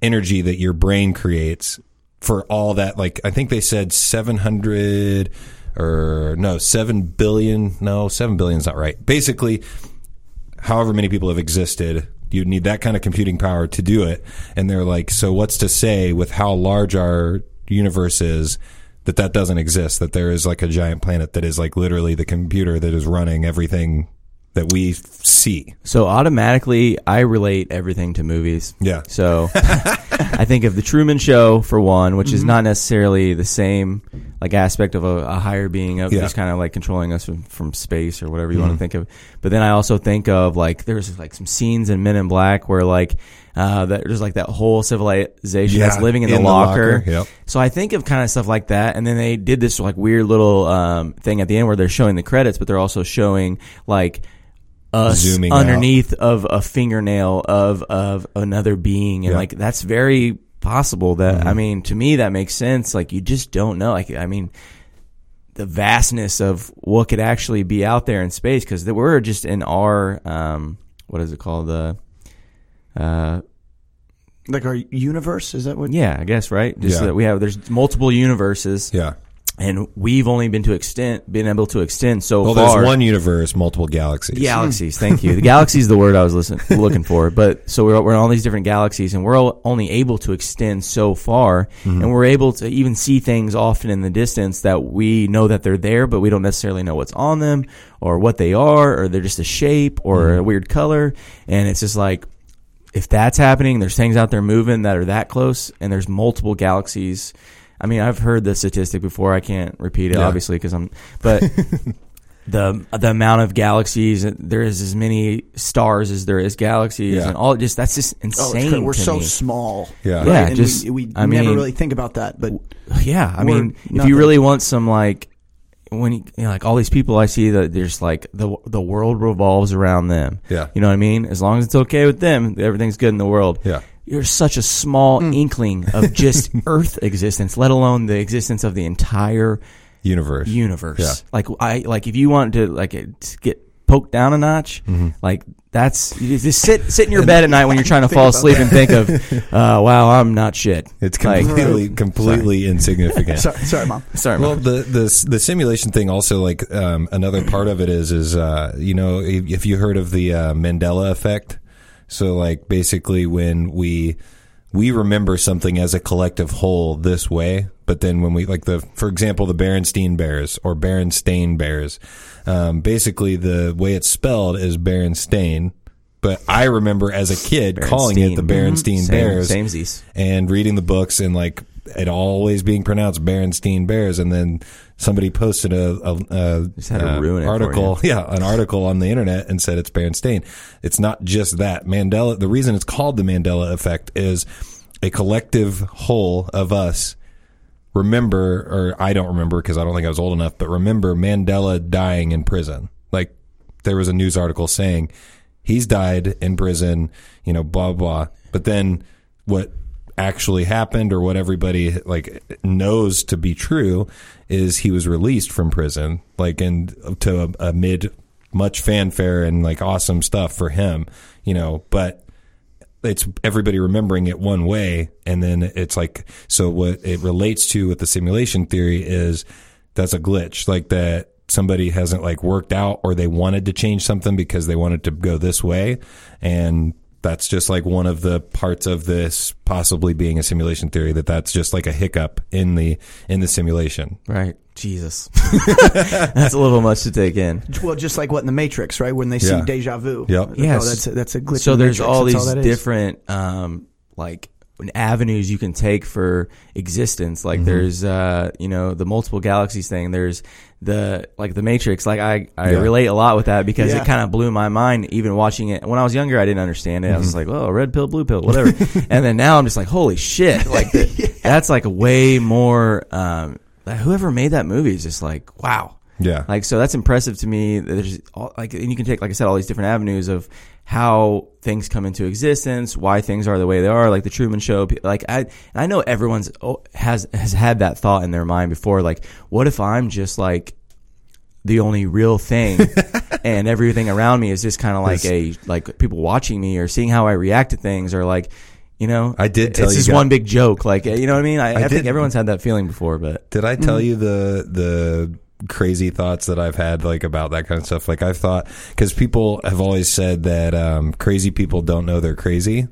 energy that your brain creates for all that. Like I think they said seven hundred or no, seven billion. No, seven billion is not right. Basically, however many people have existed, you need that kind of computing power to do it. And they're like, so what's to say with how large our universe is that that doesn't exist? That there is like a giant planet that is like literally the computer that is running everything that we see. So automatically, I relate everything to movies. Yeah. So I think of the Truman Show for one, which is Mm-hmm. not necessarily the same like aspect of a, a higher being of Yeah. just kind of like controlling us from, from space or whatever you want to think of. But then I also think of like there's like some scenes in Men in Black where like uh, that there's like that whole civilization that's living in, in the the locker. locker, yep. So I think of kind of stuff like that, and then they did this like weird little um, thing at the end where they're showing the credits, but they're also showing like us Zooming out. underneath of a fingernail of of another being, and Yeah. like that's very possible. That Mm-hmm. I mean, to me, that makes sense. Like you just don't know. Like I mean, the vastness of what could actually be out there in space because we're just in our um, what is it called the uh, Like our universe is that what? yeah, I guess right. Just Yeah. that we have there's multiple universes, Yeah. And we've only been to extent been able to extend so Well, far. there's one universe, multiple galaxies. Galaxies, hmm. thank you. The galaxy is the word I was listen, looking for. But so we're, we're in all these different galaxies, and we're all only able to extend so far, mm-hmm. and we're able to even see things often in the distance that we know that they're there, but we don't necessarily know what's on them or what they are, or they're just a shape or a mm-hmm. weird color, and it's just like. If that's happening, there's things out there moving that are that close, and there's multiple galaxies. I mean, I've heard the statistic before. I can't repeat it, Yeah. obviously, because I'm. But the the amount of galaxies uh, there is as many stars as there is galaxies Yeah. and all just that's just Oh, insane cra- we're to so me. small. Yeah. right? Yeah, And just- we, we I never mean- really think about that, but yeah i We're mean if you really want some like when you, you know, like all these people i see that there's like the the world revolves around them Yeah. you know what i mean as long as it's okay with them everything's good in the world Yeah. You're such a small Mm. inkling of just earth existence let alone the existence of the entire Universe. universe. Yeah. Like I like if you want to like to get poked down a notch, Mm-hmm. like that's you just sit sit in your bed at night when you're trying to fall about asleep and think of, uh, wow, I'm not shit. It's Like- completely, completely insignificant. sorry, sorry, mom. Sorry, Well, Mom. the the the simulation thing also like um, another part of it is is uh, you know if, if you heard of the uh, Mandela effect, so like basically when we we remember something as a collective whole this way, but then when we like the for example the Berenstein Bears or Berenstain Bears, um, basically the way it's spelled is Berenstain. But I remember as a kid calling it the Berenstain Same- Bears samesies. and reading the books and like it always being pronounced Berenstein Bears, and then somebody posted a, a, a, uh, article, yeah, an article on the internet and said it's Berenstain. It's not just that Mandela. The reason it's called the Mandela effect is a collective whole of us remember, or I don't remember because I don't think I was old enough, but remember Mandela dying in prison. Like there was a news article saying he's died in prison, you know, blah blah. But then what actually happened or what everybody like knows to be true is he was released from prison, like and to a, amid much fanfare and like awesome stuff for him, you know, but it's everybody remembering it one way and then it's like so what it relates to with the simulation theory is that's a glitch like that somebody hasn't like worked out or they wanted to change something because they wanted to go this way and that's just like one of the parts of this possibly being a simulation theory that that's just like a hiccup in the in the simulation Right. Jesus. that's a little much to take in. Well, just like what in the Matrix, right? When they see Yeah. deja vu. Yep. Oh, that's a, that's a glitch. So in the there's Matrix. all That's these that is. different um, like avenues you can take for existence. Like there's uh, you know the multiple galaxies thing. There's the like the Matrix. Like I I Yeah. relate a lot with that because Yeah. it kind of blew my mind. Even watching it when I was younger, I didn't understand it. I was like, oh, red pill, blue pill, whatever. and then now I'm just like, holy shit! Like the, that's like way more. Um, whoever made that movie is just like wow. yeah Like so, that's impressive to me. There's all, like, and you can take, like I said, all these different avenues of how things come into existence, why things are the way they are. Like the Truman Show. Like I, I know everyone's oh, has has had that thought in their mind before. Like, what if I'm just like the only real thing, and everything around me is just kind of like a like people watching me or seeing how I react to things, or like. You know, I did tell it's you just one big joke. Like, you know what I mean? I, I, think everyone's had that feeling before, but Did I tell mm. you the the crazy thoughts that I've had like about that kind of stuff. Like I've thought because people have always said that um, crazy people don't know they're crazy.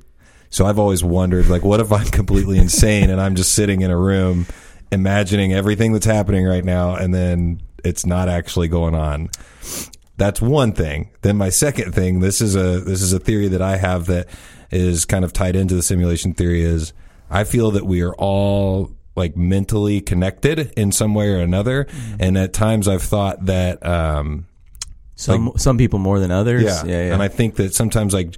So I've always wondered, like, what if I'm completely insane and I'm just sitting in a room imagining everything that's happening right now, and then it's not actually going on. That's one thing. Then my second thing, this is a this is a theory that I have that is kind of tied into the simulation theory is I feel that we are all like mentally connected in some way or another, and at times I've thought that um, Some some people more than others. yeah. yeah, yeah. And I think that sometimes, like,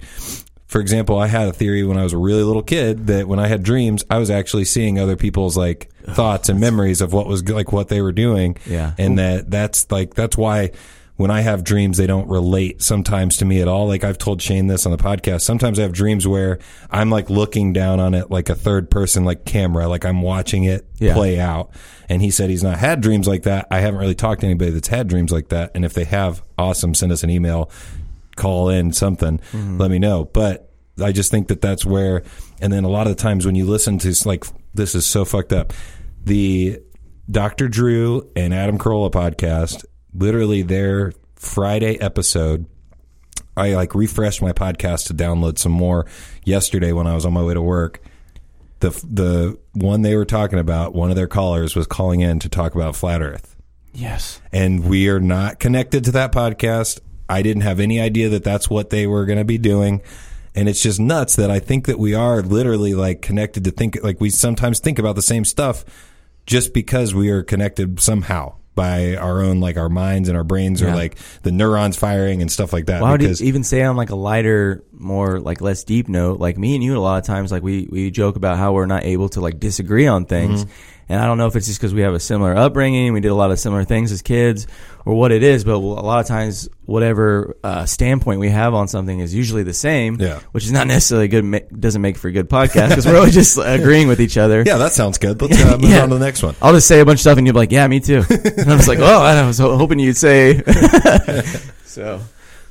for example, I had a theory when I was a really little kid that when I had dreams, I was actually seeing other people's like thoughts and memories of what was like what they were doing. Yeah. And that that's like, that's why when I have dreams, they don't relate sometimes to me at all. Like I've told Shane this on the podcast. Sometimes I have dreams where I'm like looking down on it like a third person, like camera, like I'm watching it Yeah. play out. And he said he's not had dreams like that. I haven't really talked to anybody that's had dreams like that. And if they have, awesome, send us an email, call in something, mm-hmm. let me know. But I just think that that's where, and then a lot of the times when you listen to like, this is so fucked up. The Dr. Drew and Adam Carolla podcast, literally their Friday episode, I like refreshed my podcast to download some more yesterday when I was on my way to work. The the one they were talking about, one of their callers was calling in to talk about flat Earth, Yes. and we are not connected to that podcast. I didn't have any idea that that's what they were going to be doing, and it's just nuts that I think that we are literally like connected to think like we sometimes think about the same stuff just because we are connected somehow by our own like our minds and our brains or Yeah. like the neurons firing and stuff like that. Why would you even say on like a lighter, more like less deep note? Like me and you, a lot of times, like we we joke about how we're not able to like disagree on things, Mm-hmm. and I don't know if it's just because we have a similar upbringing, we did a lot of similar things as kids, or what it is. But a lot of times, whatever uh, standpoint we have on something is usually the same. Yeah. which is not necessarily good. ma- Doesn't make for a good podcast because we're always just agreeing with each other. yeah, that sounds good. Let's uh, move Yeah. on to the next one. I'll just say a bunch of stuff, and you'll be like, "Yeah, me too." and I'm just like, "Oh, I was hoping you'd say." so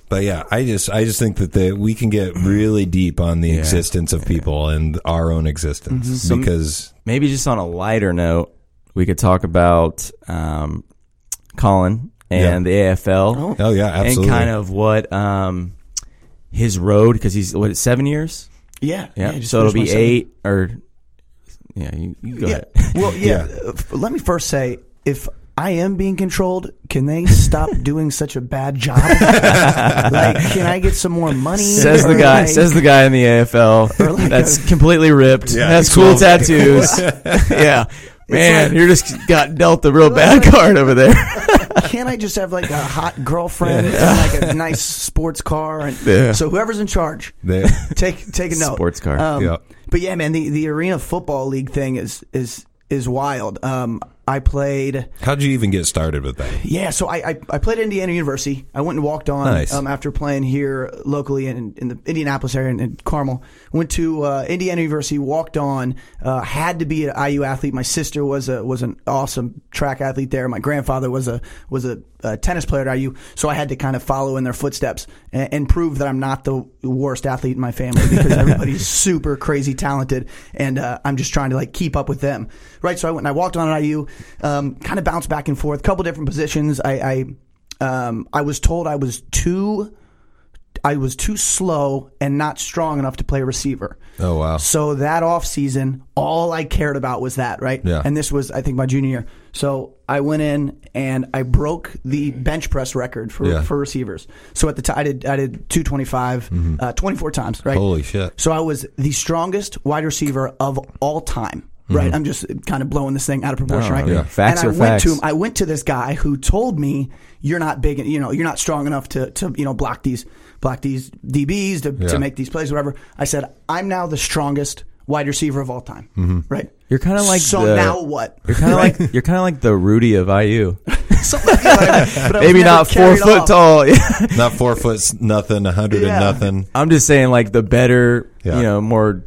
But yeah, I just I just think that the, we can get really deep on the Yeah. existence of people and our own existence because maybe just on a lighter note, we could talk about um, Colin and the AFL oh yeah, absolutely. and kind of what um, his road because he's what seven years. Yeah. Yeah, just so it'll be my eight or yeah. You, you go Yeah. ahead. Well, yeah. Yeah. uh, Let me first say, if I am being controlled, can they stop doing such a bad job? like, can I get some more money? Says the guy. like- says the guy in the AFL. Like that's a- completely ripped. Yeah, has cool well- tattoos. yeah, man, like- you're just got dealt the real bad card over there. Can't I just have like a hot girlfriend and like a nice sports car? And Yeah. so whoever's in charge, They- take take a note. Sports car. Um, Yeah. But yeah, man, the, the arena football league thing is is is wild. Um, I played. how'd you even get started with that? Yeah, so I, I, I played at Indiana University. I went and walked on Nice. um, after playing here locally in, in the Indianapolis area in, in Carmel. Went to uh, Indiana University, walked on. Uh, had to be an IU athlete. My sister was a was an awesome track athlete there. My grandfather was a was a, uh tennis player at IU, so I had to kind of follow in their footsteps and, and prove that I'm not the worst athlete in my family because everybody's super crazy talented, and uh, I'm just trying to like keep up with them, right? So I went and I walked on at IU, um, kind of bounced back and forth, couple different positions. I I, um, I was told I was too. I was too slow and not strong enough to play receiver. Oh wow. So that off season, all I cared about was that, right? Yeah. And this was, I think, my junior year. So I went in and I broke the bench press record for, Yeah. for receivers. So at the time, I did I did two twenty five, uh, twenty four times, right? Mm-hmm. Holy shit. So I was the strongest wide receiver of all time. Right, I'm just kind of blowing this thing out of proportion, No, right? Mm-hmm. yeah. Facts and I are went facts. to him. I went to this guy who told me, "You're not big, you know, you're not strong enough to, to you know, block these, block these DBs to, Yeah. to make these plays, whatever." I said, "I'm now the strongest wide receiver of all time." Mm-hmm. Right? You're kind of like so the- now what? You're kind of Right? like you're kind of like the Rudy of IU. Like that, but I was Maybe not four foot off. tall. Not four foot nothing, a hundred Yeah. and nothing. I'm just saying, like the better, Yeah. you know, more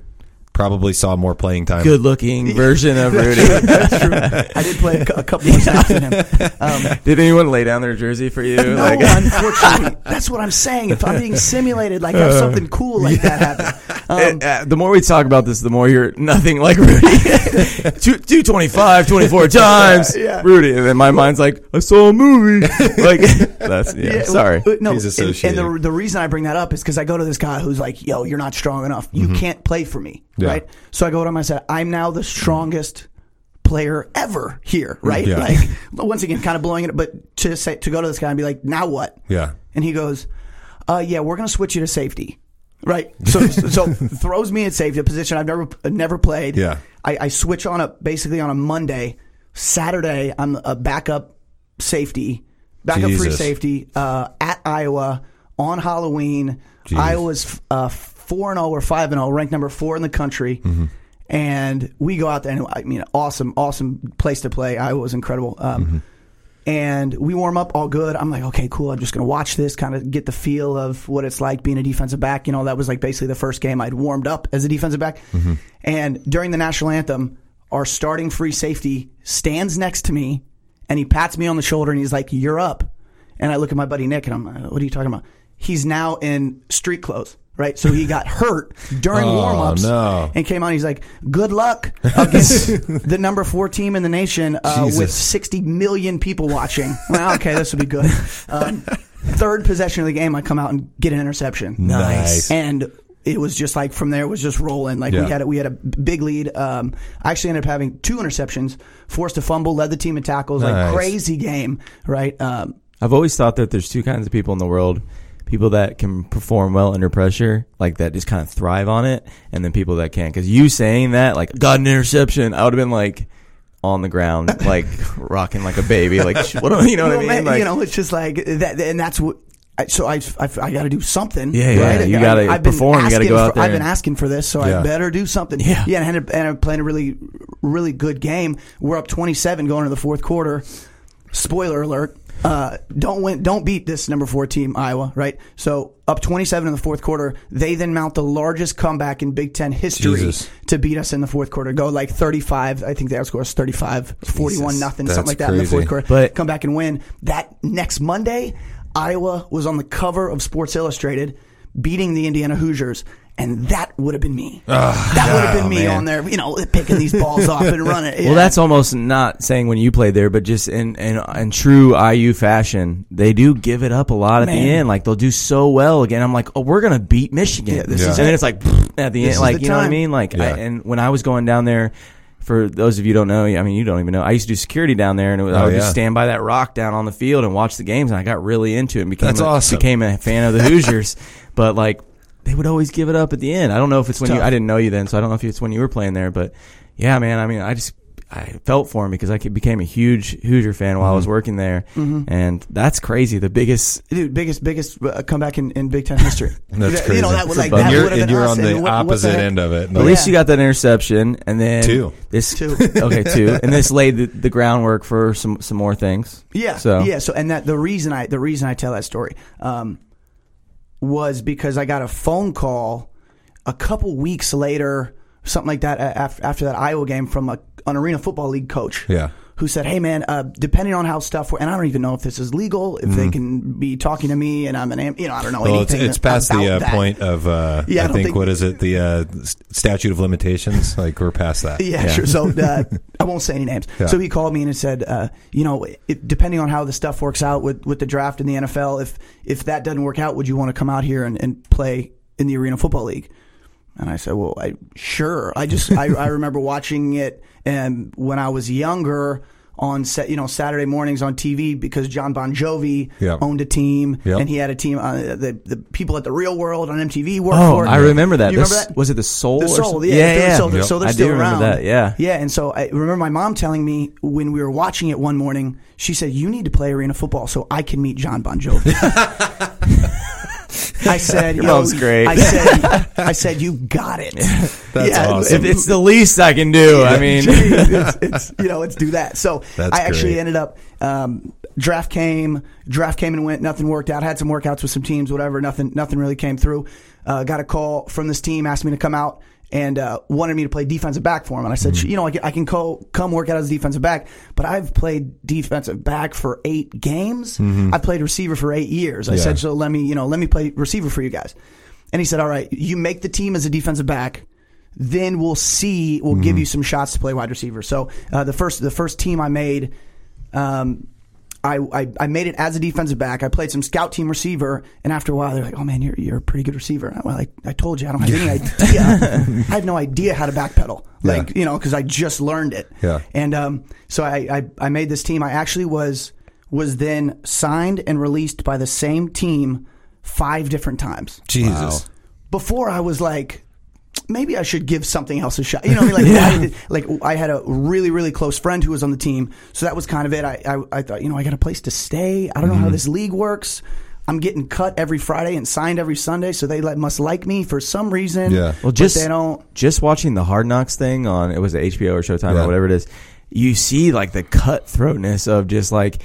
Probably saw more playing time. good looking version of Rudy. That's true. I did play a, a couple more snaps than him. Um, Did anyone lay down their jersey for you? No, Like- unfortunately, that's what I'm saying. If I'm being simulated, like have something cool like that happen. Um, Uh, the more we talk about this, the more you're nothing like Rudy. Two, 225, 24 times, Yeah. Rudy. And then my mind's like, I saw a movie. like, that's, yeah, Yeah, sorry. well, No, He's and- and, the the reason I bring that up is because I go to this guy who's like, "Yo, you're not strong enough. You can't play for me." Mm-hmm. Yeah. Right. So I go to him. I said, "I'm now the strongest player ever here." Right. Yeah. Like once again, kind of blowing it, but to say to go to this guy and be like, "Now what?" Yeah. And he goes, uh, "Yeah, we're gonna switch you to safety." Right. So so throws me at safety, a position I've never never played. Yeah. I, I switch on a basically on a Monday. Saturday, I'm a backup safety, backup free safety uh, at Iowa on Halloween. Jeez. Iowa's uh, four and zero or five and zero, ranked number four in the country. Mm-hmm. And we go out there, and I mean, awesome, awesome place to play. Iowa was incredible. Um, Mm-hmm. And we warm up all good. I'm like, okay, cool. I'm just going to watch this, kind of get the feel of what it's like being a defensive back. You know, that was like basically the first game I'd warmed up as a defensive back. Mm-hmm. And during the national anthem, our starting free safety stands next to me and he pats me on the shoulder and he's like, You're up. And I look at my buddy Nick and I'm like, What are you talking about? He's now in street clothes, right? So he got hurt during Oh, warm ups no. and came on. He's like, Good luck against the number four team in the nation uh, with 60 million people watching. Well, okay, this would be good. Um, third possession of the game, I come out and get an interception. Nice. And it was just like from there it was just rolling. Like Yeah. we had a, we had a big lead. Um, I actually ended up having two interceptions, forced a fumble, led the team in tackles. Nice. Like crazy game, right? Um, I've always thought that there's two kinds of people in the world. People that can perform well under pressure, like that just kind of thrive on it, and then people that can't. Because you saying that, like, got an interception, I would have been like on the ground, like rocking like a baby, like, what do you know what I mean? man, Like, you know, it's just like that, and that's what. So I, I, I got to do something. Yeah, yeah, right? you I've been perform, you gotta asking go out for- I've been asking for this, so Yeah. I better do something. Yeah. yeah, and and I'm playing a really, really good game. We're up 27 going into the fourth quarter. Spoiler alert: uh, don't win, don't beat this number four team, Iowa. Right? So up 27 in the fourth quarter. They then mount the largest comeback in Big Ten history Jesus. to beat us in the fourth quarter. Go like 35. I think they outscore us 35, 41 nothing, That's something like that in the fourth quarter But- come back and win. That next Monday, Iowa was on the cover of Sports Illustrated, beating the Indiana Hoosiers, and that would have been me. that would have been oh, me man. on there, you know, picking these balls off and running. Well, that's almost not saying when you played there, but just in, in in true IU fashion, they do give it up a lot at Man. the end. Like they'll do so well again. I'm like, oh, we're gonna beat Michigan. Yeah, this is and then it's like at the This end, like the you know what I mean? Like, I, and when I was going down there. For those of you who don't know, I mean, you don't even know. I used to do security down there, and it was, I Oh, would yeah. just stand by that rock down on the field and watch the games, and I got really into it. And became That's a, awesome. Became a fan of the Hoosiers, but like they would always give it up at the end. I don't know if it's when you. I didn't know you then, so I don't know if it's when you were playing there, but yeah, man. I mean, I just I felt for him because I became a huge Hoosier fan while I was Mm-hmm. working there, and that's crazy. The biggest. Dude, biggest biggest uh, comeback in, in Big Ten history. That's You know crazy. that was like that and you're, and you're on the what- what opposite heck? end of it. At Like, least you got that interception, and then Two. This Two. okay, two, and this laid the, the groundwork for some some more things. Yeah. So yeah. So and that the reason I the reason I tell that story um, was because I got a phone call a couple weeks later, something like that, after, that Iowa game from a, an Arena Football League coach. Yeah. Who said, "Hey man, uh, depending on how stuff, and I don't even know if this is legal, if they can be talking to me, and I'm an, am- you know, I don't know Mm-hmm. Well, it's, anything. it's past about the uh, point of, uh, Yeah, I I, think, think- what is it? The uh, statute of limitations. Like, we're past that. Yeah, sure. So uh, I won't say any names. Yeah. So he called me and said, uh, you know, it, depending on how the stuff works out with, with the draft in the NFL, if if that doesn't work out, would you want to come out here and, and play in the Arena Football League? And I said, well, I sure. I just I, I remember watching it and when I was younger on set, you know Saturday mornings on TV because John Bon Jovi Yep. owned a team Yep. and he had a team. Uh, the the people at the Real World on MTV worked oh, for. I remember that. You remember that? Was it the Soul? The soul, yeah, yeah, they're yeah. still- Yep. so they're I still remember around. that. Yeah. Yeah, and so I remember my mom telling me when we were watching it one morning, she said, "You need to play arena football so I can meet John Bon Jovi." I said, Your "Yo," mom's great. I said, "I said you got it." That's awesome. If it's the least I can do, I mean, it's, it's you know, let's do that. So That's I actually great. ended up um, draft came, draft came and went. Nothing worked out. Had some workouts with some teams, whatever. Nothing, nothing really came through. Uh, got a call from this team, asked me to come out and uh, wanted me to play defensive back for him. And I said, Mm-hmm. you know, I can, I can co- come work out as a defensive back, but I've played defensive back for eight games. I played receiver for eight years. I Mm-hmm. Yeah. said, so let me, you know, let me play receiver for you guys. and he said, "All right, you make the team as a defensive back." Then we'll see. We'll give you some shots to play wide receiver. So uh, the first the first team I made, um, I, I I made it as a defensive back. I played some scout team receiver, and after a while, they're like, "Oh man, you're you're a pretty good receiver." Well, I, I told you, I don't have any idea. I had no idea how to backpedal, like Yeah. you know, because I just learned it. Yeah. And um, so I, I I made this team. I actually was was then signed and released by the same team five different times. Jesus. Before I was like. Maybe I should give something else a shot. You know, what I mean? like, I did- like I had a really, really close friend who was on the team, so that was kind of it. I, I, I thought, you know, I got a place to stay. I don't know Mm-hmm. how this league works. I'm getting cut every Friday and signed every Sunday, so they like, must like me for some reason. Yeah. Well, but just they don't. just watching the Hard Knocks thing on it was HBO or Showtime Yeah. or whatever it is. You see like the cutthroatness of just like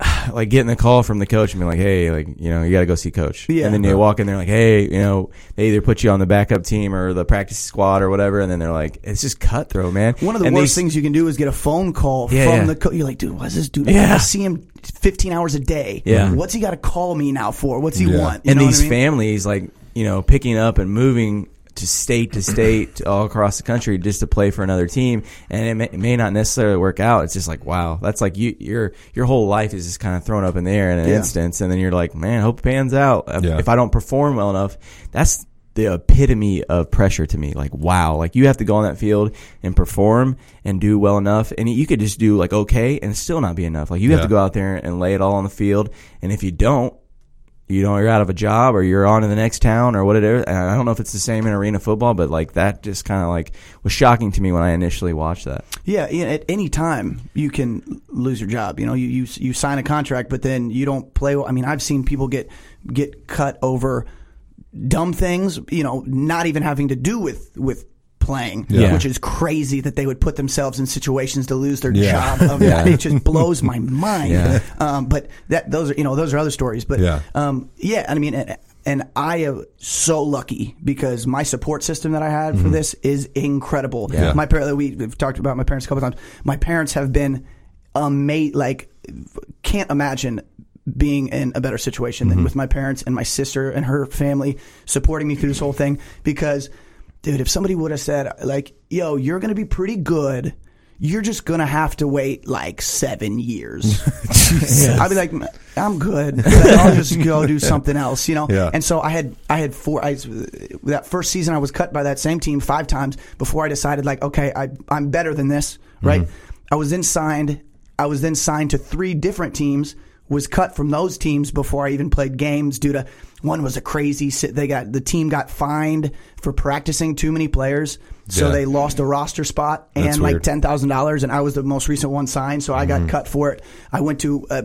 like getting a call from the coach and being like, "Hey, like you know, you got to go see coach." Yeah. And then you walk in there like, "Hey, you know, they either put you on the backup team or the practice squad or whatever." And then they're like, "It's just cutthroat, man." One of the And worst these- things you can do is get a phone call Yeah, from yeah. the coach. You're like, dude, what's this dude? Yeah. I see him 15 hours a day. Yeah. What's he got to call me now for? What's he Yeah. want? You and know what these I mean? families like you know picking up and moving to state to state all across the country just to play for another team and it may, it may not necessarily work out. It's just like wow that's like you your your whole life is just kind of thrown up in the air in an Yeah. instance and then you're like man hope it pans out. Uh, Yeah. if i don't perform well enough that's the epitome of pressure to me. Like wow like you have to go on that field and perform and do well enough and you could just do like okay and still not be enough. Like you have to go out there and lay it all on the field and if you don't you know, you're out of a job or you're on to the next town or whatever. I don't know if it's the same in arena football, but like that just kind of like was shocking to me when I initially watched that. Yeah, at any time you can lose your job. You know, you, you you sign a contract, but then you don't play. I mean, I've seen people get get cut over dumb things. You know, not even having to do with with playing, Yeah. which is crazy that they would put themselves in situations to lose their Yeah. job. Of Yeah. that. It just blows my mind. Um, but that those are you know those are other stories. But Yeah. um, yeah, I mean. And, and I am so lucky because my support system that I had Mm-hmm. for this is incredible. Yeah. My parents, we, we've talked about my parents a couple times. My parents have been amazing. Like, can't imagine being in a better situation Mm-hmm. than with my parents and my sister and her family supporting me through this whole thing. Because, dude, if somebody would have said, like, yo, you're going to be pretty good. You're just gonna have to wait like seven years. I'd be like, I'm good. I'll just go do something else, you know. Yeah. And so I had I had four. I that first season I was cut by that same team five times before I decided like, okay, I I'm better than this, mm-hmm. right? I was then signed. I was then signed to three different teams. Was cut from those teams before I even played games due to one was a crazy. They got the team got fined for practicing too many players, so Yeah. they lost a roster spot and That's like weird. ten thousand dollars. And I was the most recent one signed, so I Mm-hmm. got cut for it. I went to, uh,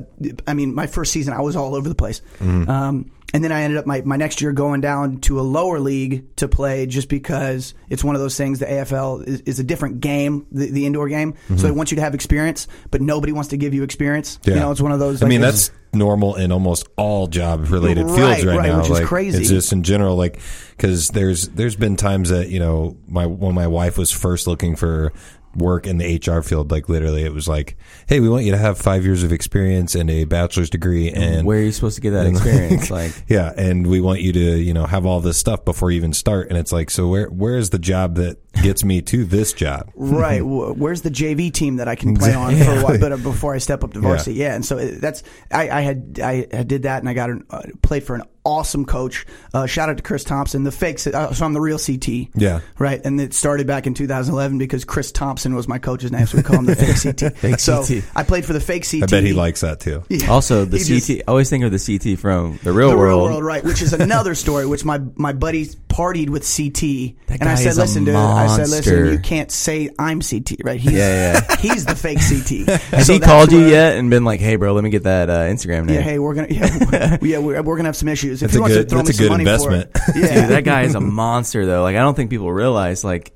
I mean, my first season I was all over the place. Mm-hmm. Um, and then I ended up my, my next year going down to a lower league to play just because it's one of those things. The AFL is, is a different game, the, the indoor game. So they want you to have experience, but nobody wants to give you experience. Mm-hmm. Yeah. You know, it's one of those. I mean, that's normal in almost all job related Right, fields right, right, now. which is crazy. It's just in general, like, because there's there's been times that you know my when my wife was first looking for work in the HR field, like literally, it was like, hey, we want you to have five years of experience and a bachelor's degree, and Where are you supposed to get that experience? like, yeah, and we want you to, you know, have all this stuff before you even start. And it's like, so where where is the job that gets me to this job? Right. Where's the JV team that I can play on for a while, but uh, before I step up to varsity? Yeah. And so uh, that's I, I had I, I did that, and I got an, uh, played for an awesome coach. Uh, shout out to Chris Thompson, the fake. Uh, so I'm the real CT. Yeah. Right. And it started back in 2011 because Chris Thompson was my coach's name, so we call him the fake CT. Fake so CT. I played for the fake CT. I bet he likes that too. Yeah. also the He CT. just- I always think of the CT from the real the world. real world, right? Which is another story. Which my my buddy partied with CT, That and I said, is "Listen, dude," I said, "Listen, you can't say I'm CT, right? He's, Yeah, yeah. he's the fake CT." Has So he called you yet and been like, "Hey, bro, let me get that uh, Instagram name"? Yeah, hey, we're gonna yeah, yeah we're, we're gonna have some issues. If That's he a wants good- to throw me some good money for it, investment. yeah, Dude, that guy is a monster though. Like I don't think people realize like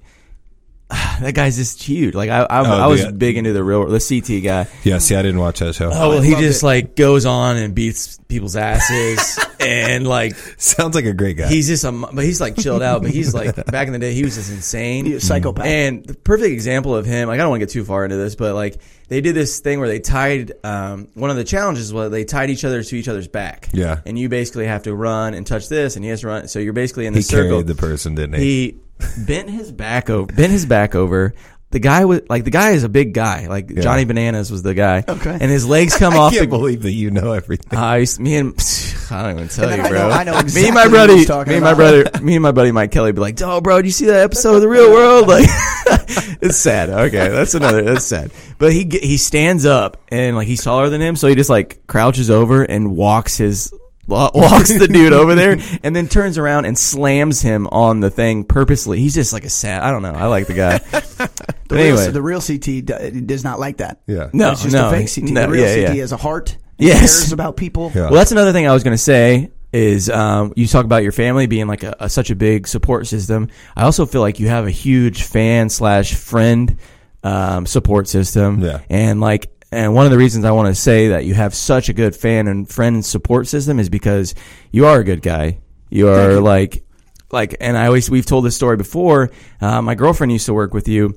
that guy's just huge. Like I, I, Oh, I was the- big into the real the CT guy. Yeah, see, I didn't watch that show. Oh, well, he just it. like goes on and beats people's asses, and like Sounds like a great guy. he's just a, but he's like chilled out. But he's like back in the day, he was just insane. He's a psychopath. And the perfect example of him, like I don't want to get too far into this, but like they did this thing where they tied um, one of the challenges was they tied each other to each other's back. Yeah. And you basically have to run and touch this, and he has to run. So you're basically in he the circle. carried the person, didn't he? he bent his back over. Bent his back over. The guy was like the guy is a big guy. Like Johnny Bananas was the guy. Okay. And his legs come I off can't the believe that you know everything. I used, me and I don't even tell And you, I bro. know- I know me exactly and my he's me and my brother, me and my buddy Mike Kelly be like, "Oh, bro, did you see that episode of The Real World?" Like, it's sad. Okay, that's another. That's sad. But he he stands up and like he's taller than him, so he just like crouches over and walks his. Wa- Walks the dude over there and then turns around and slams him on the thing purposely. He's just like a sad. I don't know. I like the guy. the, real, anyway, the real CT does not like that. yeah. no, it's just no, a fake CT. no, the real yeah, CT yeah. has a heart. Yes. cares about people. Yeah. Well, that's another thing I was going to say is um, you talk about your family being like a, a, such a big support system. I also feel like you have a huge fan slash friend um, support system. Yeah. And like, and one of the reasons I want to say that you have such a good fan and friend support system is because you are a good guy. You are like, like, and I always we've told this story before. Uh, my girlfriend used to work with you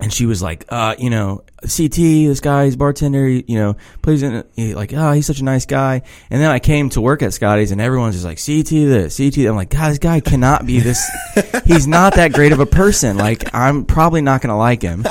and she was like, uh, you know, CT, this guy, he's bartender, he, you know, please, he, like, oh, he's such a nice guy. And then I came to work at Scotty's and everyone's just like, CT this, CT. that." I'm like, God, this guy cannot be this. he's not that great of a person. Like, I'm probably not going to like him.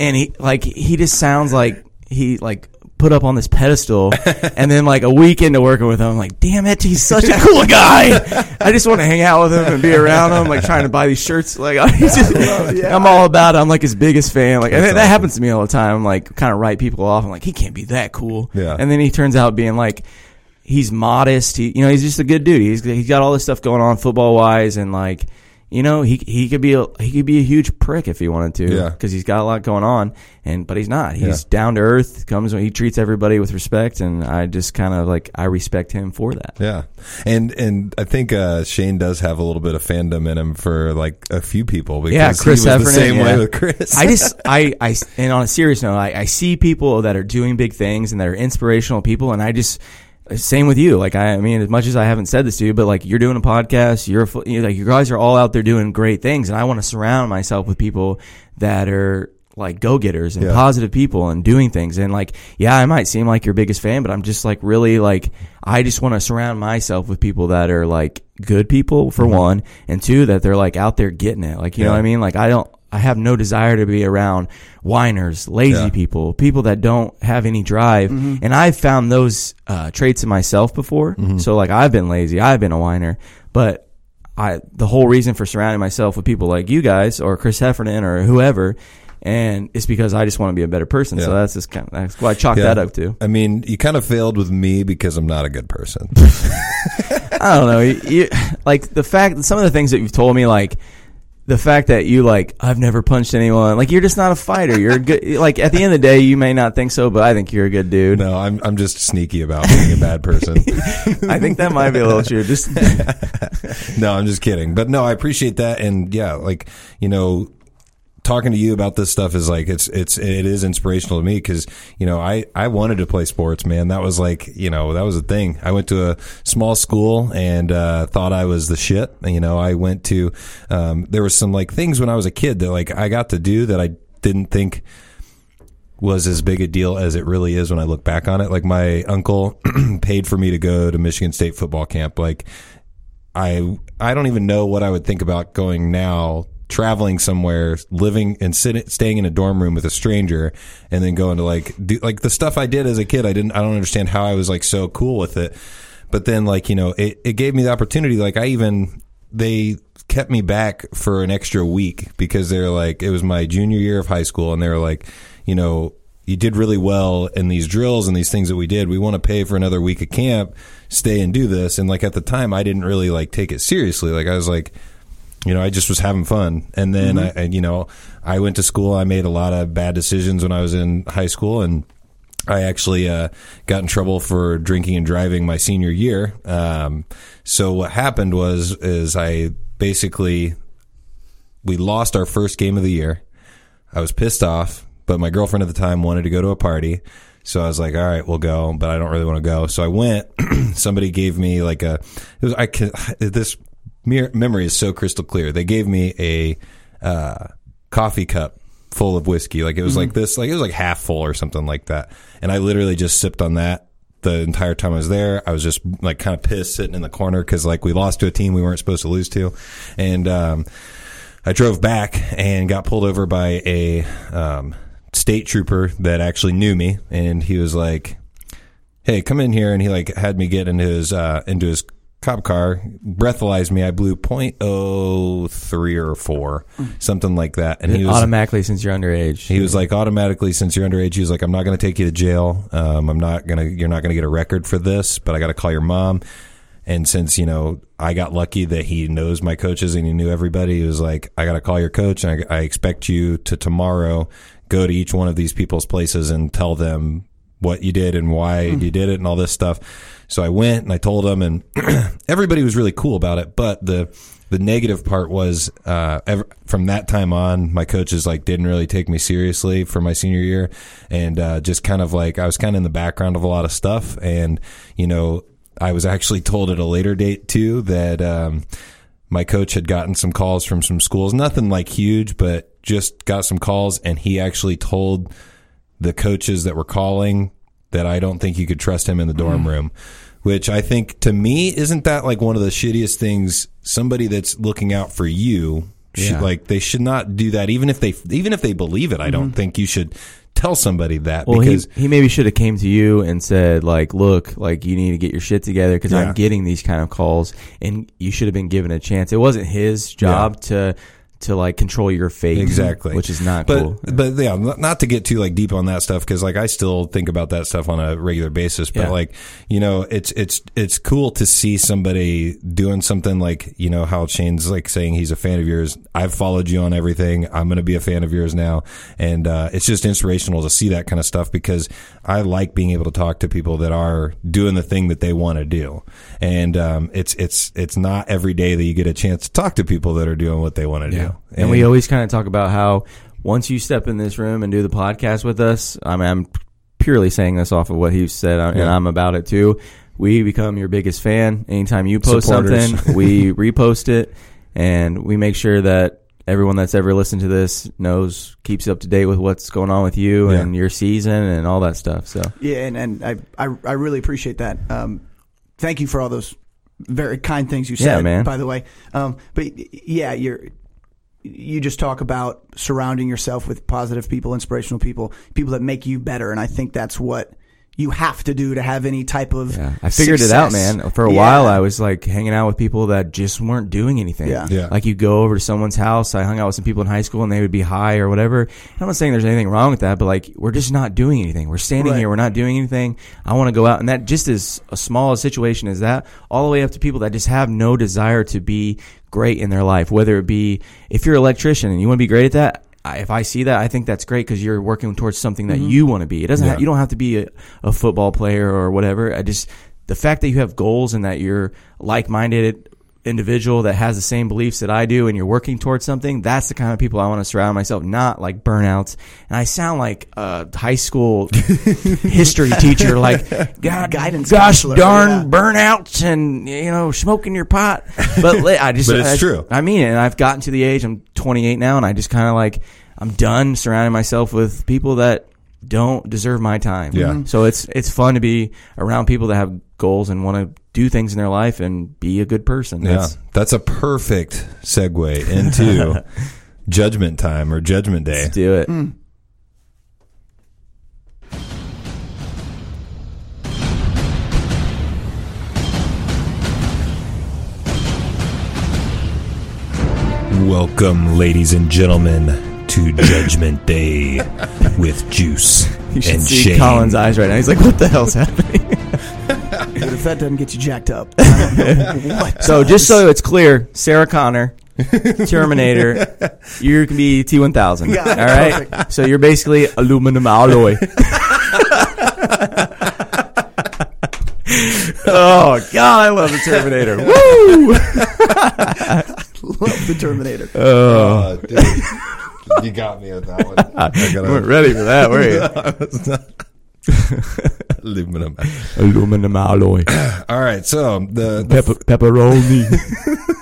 And he, like, he just sounds like he, like, put up on this pedestal and then like a week into working with him I'm like damn it he's such a cool guy I just want to hang out with him and be around him like trying to buy these shirts like I just, I'm all about it I'm like his biggest fan like that awesome. happens to me all the time I'm like kind of write people off I'm like he can't be that cool Yeah. and then he turns out being like he's modest he you know he's just a good dude he's he's got all this stuff going on football wise and like you know he he could be a he could be a huge prick if he wanted to Yeah. because he's got a lot going on and but he's not. He's down to earth comes he treats everybody with respect and I just kind of like I respect him for that. Yeah, and and I think uh, Shane does have a little bit of fandom in him for like a few people because Yeah, Chris he was the Heffernan, same way with Chris. I just, I, I, and on a serious note, I, I see people that are doing big things and that are inspirational people, and I just, same with you. Like, I, I mean, as much as I haven't said this to you, but like, you're doing a podcast, you're, you know, like, you guys are all out there doing great things, and I want to surround myself with people that are like go getters and Yeah. positive people and doing things. And like, yeah, I might seem like your biggest fan, but I'm just like really like, I just want to surround myself with people that are like good people for one, and two, that they're like out there getting it. Like, you know Mm-hmm. What I mean? Like, I don't, I have no desire to be around whiners, lazy Yeah. people, people that don't have any drive. And I've found those uh, traits in myself before. Mm-hmm. So like I've been lazy, I've been a whiner, but I the whole reason for surrounding myself with people like you guys or Chris Heffernan or whoever. And it's because I just want to be a better person. So that's just kind of, that's what I chalk Yeah. that up to. I mean, you kind of failed with me because I'm not a good person. I don't know. You, you- like the fact, some of the things that you've told me, like the fact that you like, I've never punched anyone. Like you're just not a fighter. You're a good. Like at the end of the day, you may not think so, but I think you're a good dude. no, I'm I'm just sneaky about being a bad person. I think that might be a little true. Just no, I'm just kidding. But no, I appreciate that, and yeah, like you know, talking to you about this stuff is like it's it's it is inspirational to me because you know I I wanted to play sports, man. That was like you know that was a thing. I went to a small school and uh, thought I was the shit. You know, I went to um, there was some like things when I was a kid that like I got to do that I didn't think was as big a deal as it really is when I look back on it. Like my uncle paid for me to go to Michigan State football camp. Like I I don't even know what I would think about going now traveling somewhere living and sitting staying in a dorm room with a stranger and then going to like do like the stuff I did as a kid I didn't I don't understand how I was like so cool with it. But then like you know it, it gave me the opportunity like I even they kept me back for an extra week because they're like it was my junior year of high school and they were like you know you did really well in these drills and these things that we did. We want to pay for another week of camp stay and do this. And like at the time I didn't really like take it seriously. Like I was like you know, I just was having fun. And then I, and, you know, I went to school. I made a lot of bad decisions when I was in high school and I actually, uh, got in trouble for drinking and driving my senior year. Um, so what happened was, is I basically, we lost our first game of the year I was pissed off, but my girlfriend at the time wanted to go to a party. So I was like, all right, we'll go, but I don't really want to go. So I went. Somebody gave me like a, it was, I can, this memory is so crystal clear. They gave me a, uh, coffee cup full of whiskey. Like it was like this, like it was like half full or something like that. And I literally just sipped on that the entire time I was there. I was just like kind of pissed sitting in the corner because like we lost to a team we weren't supposed to lose to. And, um, I drove back and got pulled over by a, um, state trooper that actually knew me. And he was like, Hey, come in here. And he like had me get into his, uh, into his cop car, breathalyzed me. I blew .03 or four, something like that. And he was, automatically since you're underage. he was like, automatically, since you're underage, he was like, I'm not going to take you to jail. Um, I'm not going to, you're not going to get a record for this, but I got to call your mom. And since, you know, I got lucky that he knows my coaches and he knew everybody, he was like, I got to call your coach and I, I expect you to tomorrow go to each one of these people's places and tell them what you did and why you did it and all this stuff. So I went and I told them and everybody was really cool about it. But the, the negative part was, uh, ever, from that time on, my coaches like didn't really take me seriously for my senior year and, uh, just kind of like, I was kind of in the background of a lot of stuff. And, you know, I was actually told at a later date too that, um, my coach had gotten some calls from some schools, nothing like huge, but just got some calls and he actually told the coaches that were calling that I don't think you could trust him in the dorm mm-hmm. room, which I think to me isn't that like one of the shittiest things somebody that's looking out for you should Yeah. like they should not do that even if they even if they believe it. I don't mm-hmm. think you should tell somebody that Well, because he, he maybe should have came to you and said like, look, like you need to get your shit together because Yeah. I'm getting these kind of calls, and you should have been given a chance. It wasn't his job to to like control your fate, Exactly. which is not but, cool. But yeah, not to get too like deep on that stuff because like I still think about that stuff on a regular basis. But Yeah. like you know, it's it's it's cool to see somebody doing something like you know how Shane's like saying he's a fan of yours. I've followed you on everything. I'm going to be a fan of yours now, and uh, it's just inspirational to see that kind of stuff because I like being able to talk to people that are doing the thing that they want to do, and um, it's it's it's not every day that you get a chance to talk to people that are doing what they want to do. And, we always kind of talk about how once you step in this room and do the podcast with us, I mean, I'm purely saying this off of what he said, uh, and Yeah. I'm about it too. We become your biggest fan. Anytime you post Supporters. something, we repost it, and we make sure that everyone that's ever listened to this knows, keeps up to date with what's going on with you Yeah. and your season and all that stuff. So Yeah, and, and I, I I really appreciate that. Um, thank you for all those very kind things you Yeah, said. man. By the way, um, but yeah, you're you just talk about surrounding yourself with positive people, inspirational people, people that make you better, and I think that's what you have to do to have any type of. Yeah, I figured it out, man. For a Yeah. while, I was like hanging out with people that just weren't doing anything. Yeah. Yeah. Like you go over to someone's house. I hung out with some people in high school, and they would be high or whatever. I'm not saying there's anything wrong with that, but like we're just not doing anything. We're standing Right. here, we're not doing anything. I want to go out, and that just is a small a situation as that, all the way up to people that just have no desire to be great in their life. Whether it be if you're an electrician and you want to be great at that. If I see that, I think that's great because you're working towards something that mm-hmm. you want to be. It doesn't. Yeah. Have, you don't have to be a, a football player or whatever. I just the fact that you have goals and that you're like-minded individual that has the same beliefs that I do and you're working towards something, that's the kind of people I want to surround myself, not like burnouts. And I sound like a high school history teacher, like God, Guidance gosh counselor, darn yeah. burnouts and you know smoking your pot. But I just, But it's I- true. I mean it. And I've gotten to the age. I'm 28 now, and I just kind of like I'm done surrounding myself with people that don't deserve my time. Yeah. Mhm. So it's it's fun to be around people that have goals and want to do things in their life and be a good person. Yeah, That's, that's a perfect segue into Judgment Time or Judgment Day. Let's do it. Welcome, ladies and gentlemen, to Judgment Day with Juice You should and see Shane. Colin's eyes right now. He's like, "What the hell's happening?" But if that doesn't get you jacked up, I don't know what So just so it's clear, Sarah Connor, Terminator, you can be T1000. Yeah, all right. So you're basically aluminum alloy. oh God, I love the Terminator. Woo! I love the Terminator. Oh, dude. You got me with that one. I You weren't ready for that, were you? aluminum. Aluminum alloy. All right, so the the, Pepper, pepperoni.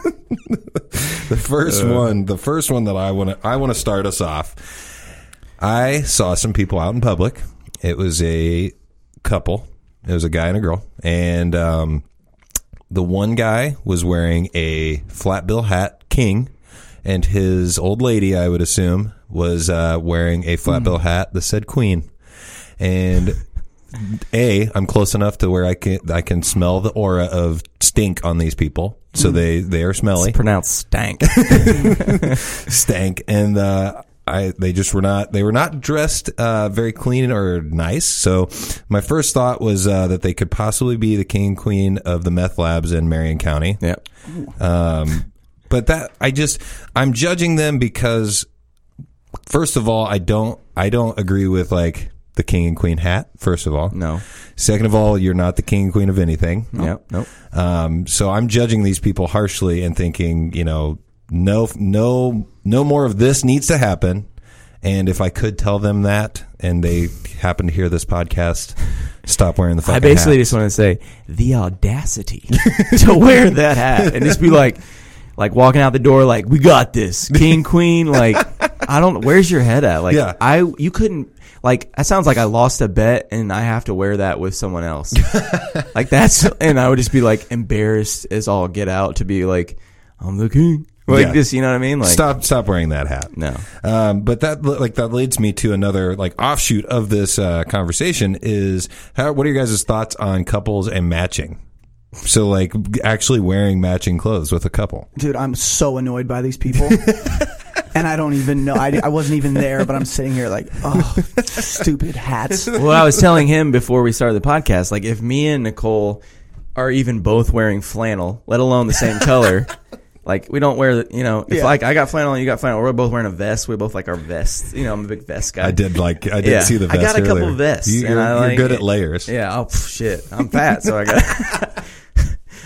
the first one, the first one that I want to I want to start us off. I saw some people out in public. It was a couple. It was a guy and a girl, and um, the one guy was wearing a flat bill hat, king, and his old lady, I would assume, was uh, wearing a flat bill hat that said queen. And a, I'm close enough to where I can I can smell the aura of stink on these people, so they they are smelly Pronounced stank. stank and uh I they just were not they were not dressed uh very clean or nice. So my first thought was uh that they could possibly be the king and queen of the meth labs in Marion County. yep. Um but that I just I'm judging them because first of all I don't I don't agree with like the king and queen hat first of all. No. Second of all, you're not the king and queen of anything. Yep. Nope. Um, so I'm judging these people harshly and thinking, you know, no, no, no more of this needs to happen. And if I could tell them that, and they happen to hear this podcast, stop wearing the fucking I basically hat. just want to say the audacity to wear that hat and just be like, like walking out the door, like we got this, king, queen. Like I don't. Where's your head at? Like Yeah. I, you couldn't. Like that sounds like I lost a bet and I have to wear that with someone else. like that's, and I would just be like embarrassed as all get out to be like, I'm the king. Like Yeah. this, you know what I mean? Like stop, stop wearing that hat. No. Um, but that like that leads me to another like offshoot of this uh, conversation is how what are your guys' thoughts on couples and matching? So like actually wearing matching clothes with a couple. Dude, I'm so annoyed by these people. and I don't even know. I, I wasn't even there, but I'm sitting here like, oh, stupid hats. well, I was telling him before we started the podcast, like if me and Nicole are even both wearing flannel, let alone the same color, like we don't wear, the, you know, if Yeah. like I got flannel and you got flannel, we're both wearing a vest. We both like our vests. You know, I'm a big vest guy. I did like I did Yeah. see the vest I got a couple earlier. vests, You, and are I like good at layers. Yeah. Oh pff, shit, I'm fat, so I got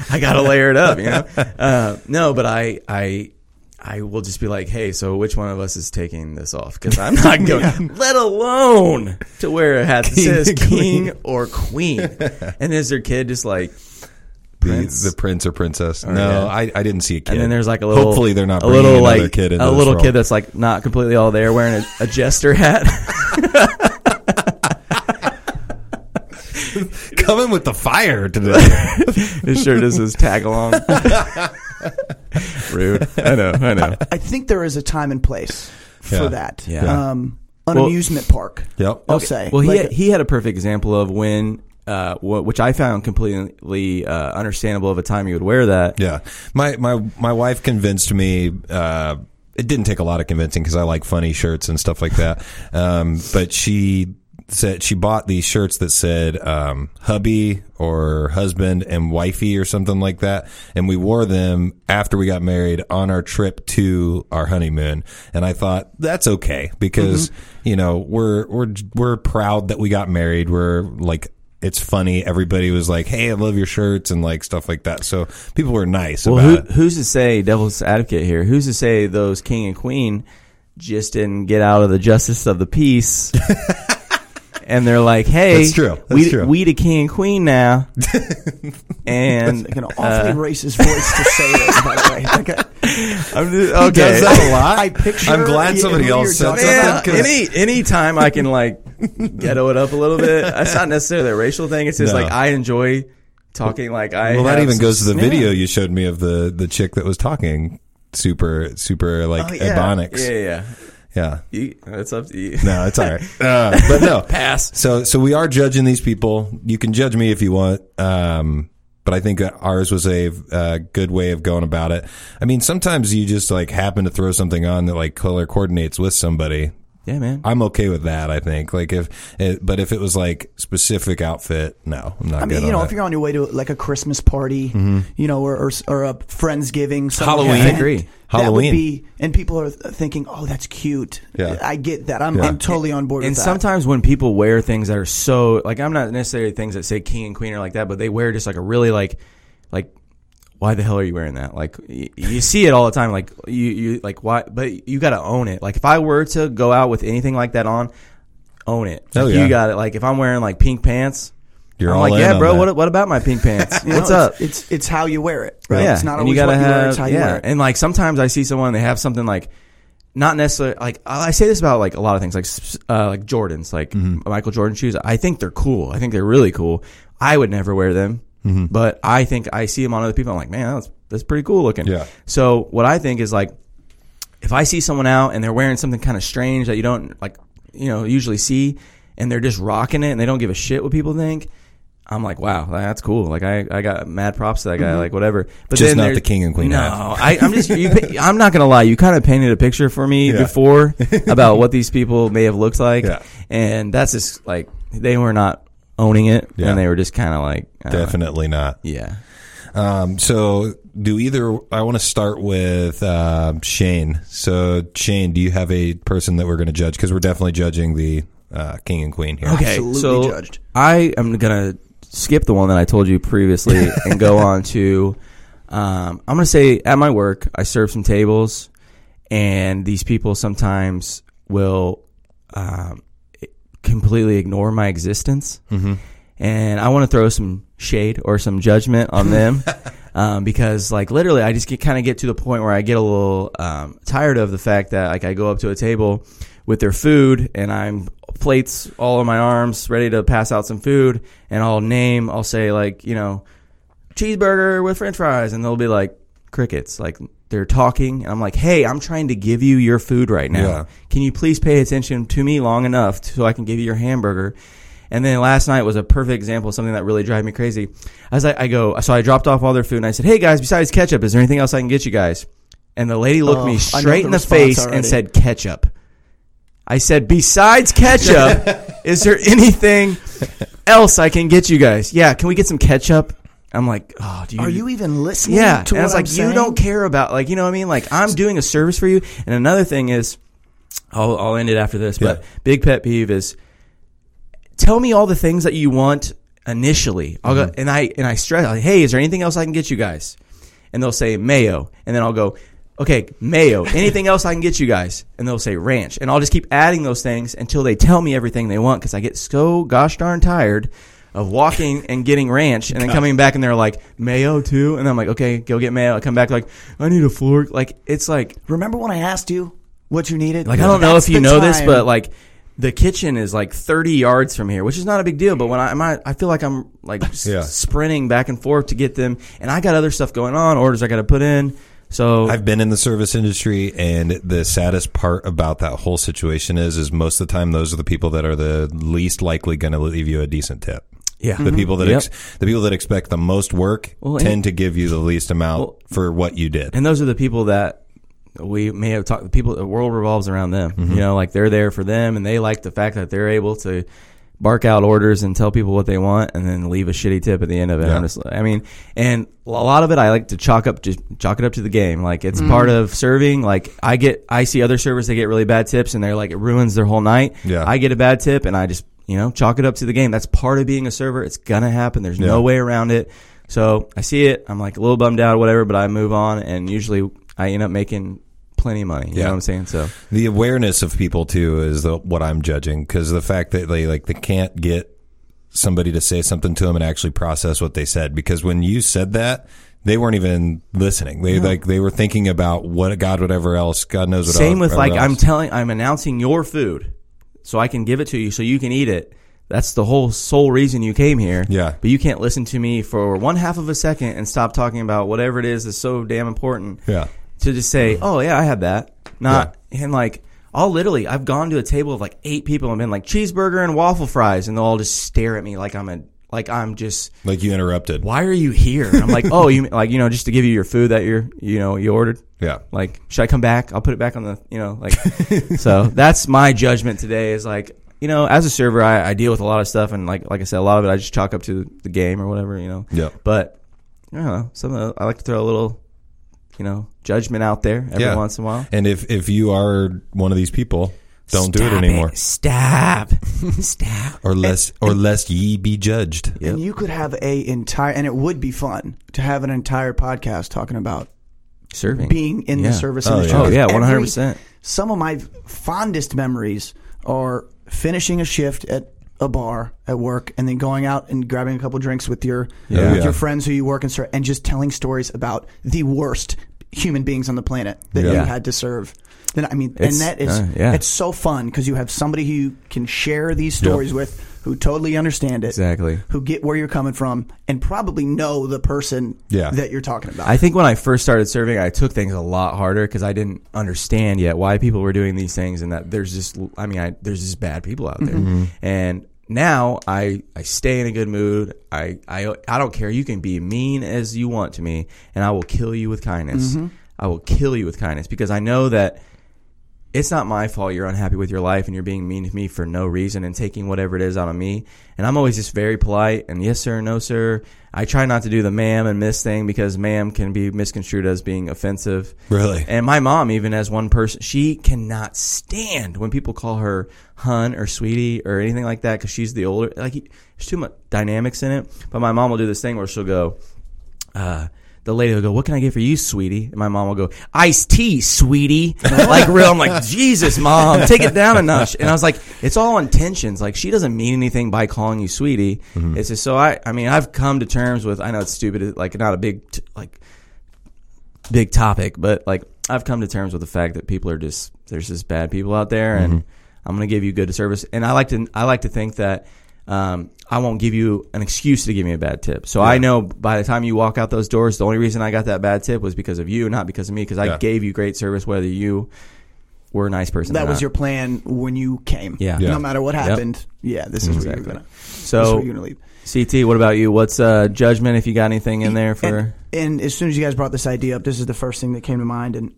I got to layer it up. You know. Uh, no, but I I. I will just be like, hey, so which one of us is taking this off? Because I'm not going, let alone to wear a hat that King says and king or queen. And is their kid just like, The, Prince? the prince or princess. no, yeah. I, I didn't see a kid. and then there's like a little, Hopefully, they're not a little like kid a little role. kid that's like not completely all there wearing a, a jester hat. coming with the fire today. His shirt is his tag along. Rude. I know. I know. I think there is a time and place for Yeah. that. Yeah. Um, an Well- amusement park. yep. I'll say. Well, he Like, had, he had a perfect example of when, uh, wh- which I found completely uh, understandable of a time you would wear that. Yeah, my my my wife convinced me. Uh, it didn't take a lot of convincing because I like funny shirts and stuff like that. Um, but she said she bought these shirts that said um, hubby or husband and wifey or something like that, and we wore them after we got married on our trip to our honeymoon. And I thought that's okay because you know we're we're we're proud that we got married. We're like it's funny. Everybody was like, "Hey, I love your shirts" and like stuff like that. So people were nice Well, about who, who's to say, devil's advocate here, who's to say those king and queen just didn't get out of the justice of the peace? and they're like, hey, That's true. That's we, true. we the king and queen now. and like an awfully uh, racist voice to say this, by the way. Like, I- I'm just, He okay. does that a lot. I picture. I'm glad yeah, somebody else said talking something, about. 'cause- any any time I can like ghetto it up a little bit. It's not necessarily a racial thing. It's just No. like I enjoy talking like I. well, that even some- goes to the Yeah. video you showed me of the the chick that was talking super super like Oh, yeah. ebonics. Yeah, yeah. Yeah. You, it's up to you. No, it's all right. Uh, but no, Pass. So so we are judging these people. You can judge me if you want. Um, but I think ours was a uh, good way of going about it. I mean, sometimes you just like happen to throw something on that like color coordinates with somebody. Yeah, man. I'm okay with that. I think like if, it, but if it was like specific outfit, no, I'm not. I mean, good you know, on if you're on your way to like a Christmas party, mm-hmm. you know, or or, or a friendsgiving, some Halloween. event, I agree. That Halloween. would be, and people are thinking, "Oh, that's cute." Yeah. I get that. I'm, Yeah. I'm totally on board and with that. sometimes when people wear things that are so like I'm not necessarily things that say king and queen or like that, but they wear just like a really like like why the hell are you wearing that? Like y- you see it all the time. Like you, you like why? But you got to own it. Like if I were to go out with anything like that on, own it. Like, yeah. You got it. Like if I'm wearing like pink pants, You're I'm like, yeah, bro. What what about my pink pants? What's up? It's it's how you wear it. Right? Yeah, It's not and you always gotta you have wear. It's how you yeah, wear it. and like sometimes I see someone they have something like not necessarily like I say this about like a lot of things like uh, like Jordans like Mm-hmm. Michael Jordan shoes. I think they're cool. I think they're really cool. I would never wear them, Mm-hmm. but I think I see them on other people. I'm like, man, that's that's pretty cool looking. Yeah. So what I think is like if I see someone out and they're wearing something kind of strange that you don't like, you know, usually see, and they're just rocking it and they don't give a shit what people think. I'm like, wow, that's cool. Like, I, I got mad props to that guy. Like, whatever. But Just not the king and queen No. I, I'm just. You, I'm not gonna lie. You kind of painted a picture for me Yeah. before about what these people may have looked like, Yeah. and that's just like they were not owning it, Yeah. and they were just kind of like, I know. Definitely not. yeah. Um, so do either, I want to start with, uh, Shane. So Shane, do you have a person that we're going to judge? Cause we're definitely judging the, uh, king and queen here. Okay, Absolutely so judged. I am gonna skip the one that I told you previously and go on to. Um, I'm gonna say at my work, I serve some tables, and these people sometimes will um, completely ignore my existence, mm-hmm. and I want to throw some shade or some judgment on them. Um, because like literally, I just get kind of get to the point where I get a little um, tired of the fact that like I go up to a table with their food and I'm plates all on my arms, ready to pass out some food, and I'll name, I'll say like you know, cheeseburger with French fries, and they'll be like crickets, like they're talking, and I'm like, hey, I'm trying to give you your food right now. Yeah. Can you please pay attention to me long enough so I can give you your hamburger? And then last night was a perfect example of something that really drive me crazy. As I, I go, so I dropped off all their food and I said, "Hey guys, besides ketchup, is there anything else I can get you guys?" And the lady looked Oh, me straight the in the face already. and said, "Ketchup." I said, "Besides ketchup, is there anything else I can get you guys?" Yeah, can we get some ketchup? I'm like, "Oh, do you Are you even listening? yeah, to and it's like I'm you saying? don't care about like you know what I mean. Like I'm doing a service for you. And another thing is, I'll I'll end it after this. But big pet peeve is, tell me all the things that you want initially. I'll Mm-hmm. go and I and I stress, like, hey, is there anything else I can get you guys? And they'll say mayo, and then I'll go. Okay, mayo. Anything else I can get you guys? And they'll say ranch. And I'll just keep adding those things until they tell me everything they want because I get so gosh darn tired of walking and getting ranch and then coming back and they're like, mayo too? And I'm like, okay, go get mayo. I come back like, I need a fork. Like, it's like, Remember when I asked you what you needed? like I don't know That's if you the know this, time. but like the kitchen is like 30 yards from here, which is not a big deal. But when I, I'm at- I feel like I'm like s- Yeah. sprinting back and forth to get them, and I got other stuff going on, orders I got to put in. So I've been in the service industry, and the saddest part about that whole situation is, is most of the time those are the people that are the least likely going to leave you a decent tip. Yeah, The mm-hmm. people that Yep. ex- the people that expect the most work Well, tend and- to give you the least amount Well- for what you did. and those are the people that we may have talked. The people, the world revolves around them. Mm-hmm. You know, like they're there for them, and they like the fact that they're able to bark out orders and tell people what they want, and then leave a shitty tip at the end of it. Yeah. Honestly, I mean, and a lot of it, I like to chalk up, just chalk it up to the game. Like it's mm-hmm. part of serving. Like I get, I see other servers that get really bad tips, and they're like it ruins their whole night. Yeah. I get a bad tip, and I just you know chalk it up to the game. That's part of being a server. It's gonna happen. There's Yeah. no way around it. So I see it. I'm like a little bummed out, or whatever, but I move on, and usually I end up making plenty of money. You Yeah. know what I'm saying? So The awareness of people too is the, what I'm judging because the fact that they like they can't get somebody to say something to them and actually process what they said because when you said that they weren't even listening. They like they were thinking about what God whatever else God knows what same else, with like whatever I'm telling, I'm announcing your food, so I can give it to you, so you can eat it. That's the whole sole reason you came here. Yeah. But you can't listen to me for one half of a second and stop talking about whatever it is that's so damn important. yeah to just say, mm-hmm. "Oh yeah, I had that." Not and like I'll literally I've gone to a table of like eight people and been like cheeseburger and waffle fries, and they'll all just stare at me like I'm a like I'm just. like you interrupted. Why are you here? And I'm like, oh, you like you know just to give you your food that you're you know you ordered. Yeah. Like, should I come back? I'll put it back on the you know like. so that's my judgment today. Is like you know as a server I, I deal with a lot of stuff and like like I said a lot of it I just chalk up to the game or whatever you know. Yeah. But I don't know. Some of the- I like to throw a little, you know, judgment out there every Yeah. once in a while. And if if you are one of these people, Don't do it Stop anymore. Stop. Stop. Or lest or lest ye be judged. Yep. And you could have a entire, and it would be fun to have an entire podcast talking about Serving. being in Yeah. the service Oh, industry. yeah. Oh, yeah, 100%. Some of my fondest memories are finishing a shift at a bar at work and then going out and grabbing a couple drinks with your Yeah. with your friends who you work and serve and just telling stories about the worst human beings on the planet that you had to serve. Then I mean, It's- and that is uh, yeah. it's so fun because you have somebody who you can share these stories with who totally understand it, Exactly. who get where you're coming from, and probably know the person Yeah. that you're talking about. I think when I first started serving, I took things a lot harder because I didn't understand yet why people were doing these things, and that there's just, I mean, I, there's just bad people out there. Mm-hmm. And now I, I stay in a good mood. I, I, I don't care. You can be mean as you want to me, and I will kill you with kindness. Mm-hmm. I will kill you with kindness because I know that it's not my fault you're unhappy with your life and you're being mean to me for no reason and taking whatever it is out of me. And I'm always just very polite and yes sir, no sir. I try not to do the ma'am and miss thing because ma'am can be misconstrued as being offensive. Really? And my mom, even as one person, she cannot stand when people call her hun or sweetie or anything like that because she's the older. Like there's too much dynamics in it. But my mom will do this thing where she'll go, uh, the lady will go, "What can I get for you, sweetie?" And my mom will go, "Iced tea, sweetie." like real, I'm like, Jesus, mom, take it down a notch. And I was like, it's all intentions. Like she doesn't mean anything by calling you sweetie. Mm-hmm. It's just so I. I mean, I've come to terms with. I know it's stupid. Like not a big t- like big topic, but like I've come to terms with the fact that people are just there's just bad people out there, and mm-hmm. I'm going to give you good service. And I like to I like to think that um, I won't give you an excuse to give me a bad tip. So I know by the time you walk out those doors, the only reason I got that bad tip was because of you, not because of me, because I Yeah. gave you great service, whether you were a nice person. that or was not. your plan when you came. Yeah. Yeah. No matter what happened. Yeah, this is where you're gonna. So where you're gonna leave. CT, what about you? What's uh, judgment? If you got anything in there for? And, and as soon as you guys brought this idea up, this is the first thing that came to mind, and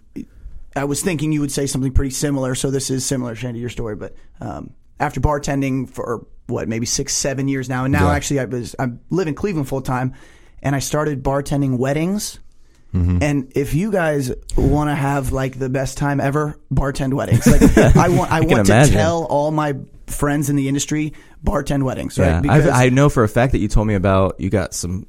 I was thinking you would say something pretty similar. So this is similar, Shandy, your story. But um, after bartending for what maybe six, seven years now, and now Yeah. actually I was I live in Cleveland full time, and I started bartending weddings. Mm-hmm. And if you guys want to have like the best time ever, bartend weddings. Like I want, I, want to imagine. tell all my friends in the industry, bartend weddings. Right? Yeah, I've, I know for a fact that you told me about you got some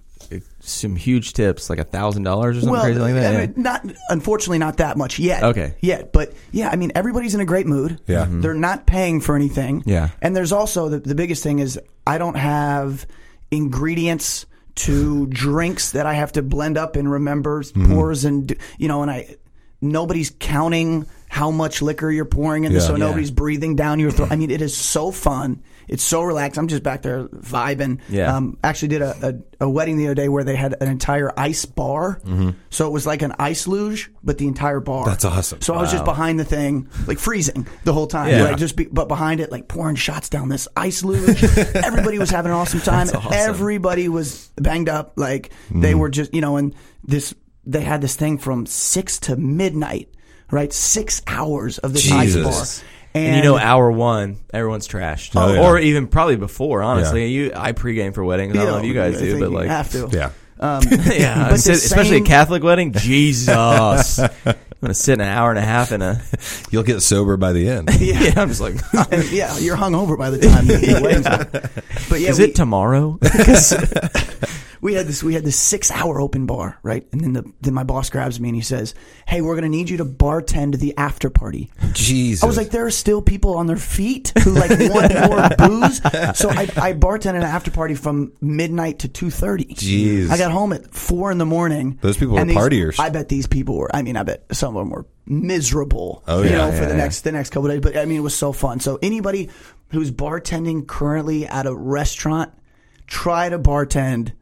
some huge tips, like a thousand dollars or something crazy like that. I Yeah. mean, not unfortunately not that much yet. Okay. Yet, but yeah, I mean everybody's in a great mood. Yeah. Mhm. They're not paying for anything. Yeah. And there's also the, the biggest thing is I don't have ingredients to drinks that I have to blend up and remember Mm-hmm. pours and you know and I nobody's counting how much liquor you're pouring in this, Yeah. so Yeah. nobody's breathing down your throat. I mean, it is so fun. It's so relaxed. I'm just back there vibing. Yeah. Um, actually did a, a, a wedding the other day where they had an entire ice bar. So it was like an ice luge, but the entire bar. That's awesome. So I was just behind the thing, like freezing the whole time. Yeah. Like just be, but behind it, like pouring shots down this ice luge. Everybody was having an awesome time. Awesome. Everybody was banged up. Like they were just, you know, and this, they had this thing from six to midnight, right? Six hours of this Jesus. ice bar. And, you know, hour one, everyone's trashed, Oh, yeah. or even probably before. Honestly, you I pregame for weddings. I don't know if you guys do, but you like, have to. Yeah. Um, yeah, But sit- the especially a Catholic wedding. Jesus, I'm gonna sit an hour and a half in a. You'll get sober by the end. Yeah, I'm just like, and yeah, you're hungover by the time the wedding's. But yeah, is we, it tomorrow? We had this we had this six hour open bar, right? And then the then my boss grabs me and he says, "Hey, we're gonna need you to bartend the after party." Jesus. I was like, there are still people on their feet who like want more booze. So I, I bartended an after party from midnight to two thirty. Jeez. I got home at four in the morning. Those people were these- partiers. I bet these people were. I mean, I bet some of them were miserable. Oh, you yeah, know, for the yeah. next the next couple of days. But I mean, it was so fun. So anybody who's bartending currently at a restaurant, try to bartend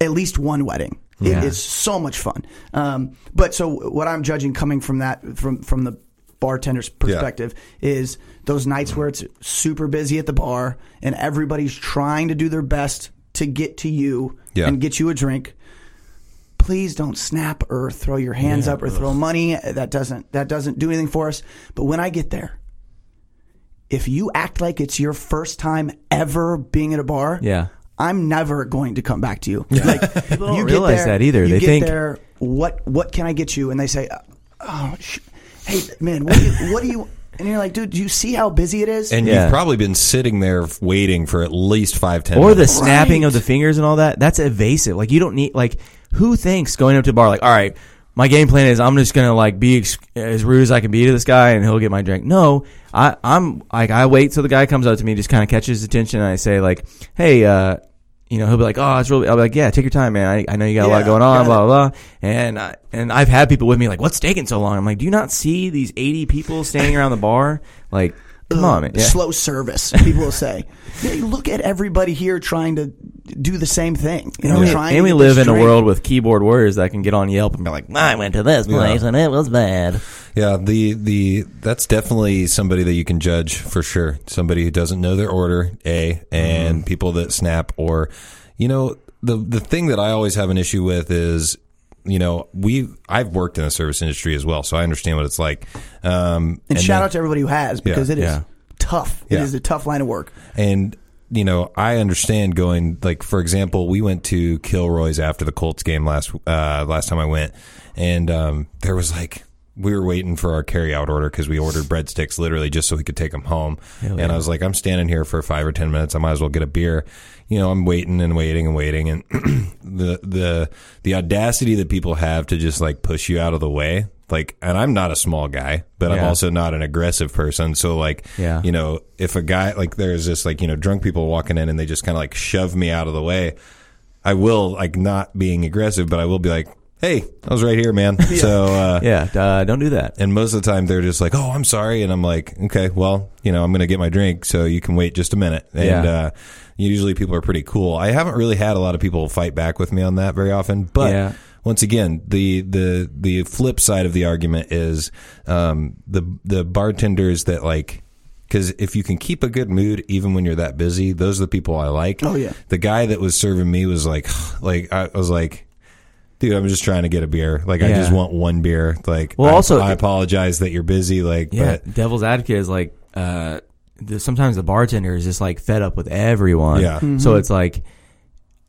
at least one wedding. Yeah. It is so much fun. Um, but so what I'm judging coming from that from from the bartender's perspective is those nights where it's super busy at the bar and everybody's trying to do their best to get to you Yeah. and get you a drink. Please don't snap or throw your hands up or throw money. That doesn't that doesn't do anything for us. But when I get there, if you act like it's your first time ever being at a bar, Yeah. I'm never going to come back to you. Like People don't you realize get there, that either. You They get think- there. What what can I get you? And they say, oh, sh- hey man, what do you, what do you and you're like, dude, do you see how busy it is? And Yeah. you've probably been sitting there waiting for at least five, ten or the snapping Right. of the fingers and all that that's evasive like you don't need like who thinks going up to a bar like all right my game plan is i'm just gonna like be ex- as rude as i can be to this guy and he'll get my drink no I, i'm like i wait till the guy comes up to me just kind of catches his attention and i say like hey uh you know, he'll be like, "Oh, it's really." I'll be like, "Yeah, take your time, man. I, I know you got a lot Yeah, going on, got blah blah blah." And I, and I've had people with me like, "What's taking so long?" I'm like, "Do you not see these 80 people standing around the bar? Like, come on. Yeah. Slow service, people will say. Yeah, you look at everybody here trying to do the same thing. You know, And we, trying to and we get live in a world with keyboard warriors that can get on Yelp and be like, I went to this place and it was bad. Yeah, the the that's definitely somebody that you can judge for sure. Somebody who doesn't know their order, a, and mm-hmm. people that snap or, you know, the the thing that I always have an issue with is, you know, we I've worked in the service industry as well, so I understand what it's like. Um, And, shout then- out to everybody who has because it is yeah. tough. It Yeah. is a tough line of work. And you know, I understand going like for example, we went to Kilroy's after the Colts game last uh, last time I went, and um, there was like we were waiting for our carry out order because we ordered breadsticks literally just so we could take them home. Hell And yeah. I was like, I'm standing here for five or ten minutes. I might as well get a beer. You know, I'm waiting and waiting and waiting, and the the the audacity that people have to just like push you out of the way. Like, and I'm not a small guy, but I'm also not an aggressive person. So, like, Yeah. you know, if a guy like there's this like you know drunk people walking in and they just kind of like shove me out of the way, I will like not being aggressive, but I will be like, "Hey, I was right here, man." So, uh, Yeah, uh, don't do that. and most of the time they're just like, "Oh, I'm sorry," and I'm like, "Okay, well, you know, I'm gonna get my drink, so you can wait just a minute." And Yeah. uh, usually people are pretty cool. I haven't really had a lot of people fight back with me on that very often, but. Yeah. Once again, the, the the flip side of the argument is um, the the bartenders that like because if you can keep a good mood even when you're that busy, those are the people I like. Oh, yeah. The guy that was serving me was like, like I was like, dude, I'm just trying to get a beer. Like I Yeah. just want one beer. Like, Well, I, also- I apologize that you're busy. Like, Yeah, but devil's advocate is like uh, the, sometimes the bartender is just like fed up with everyone. Yeah. So it's like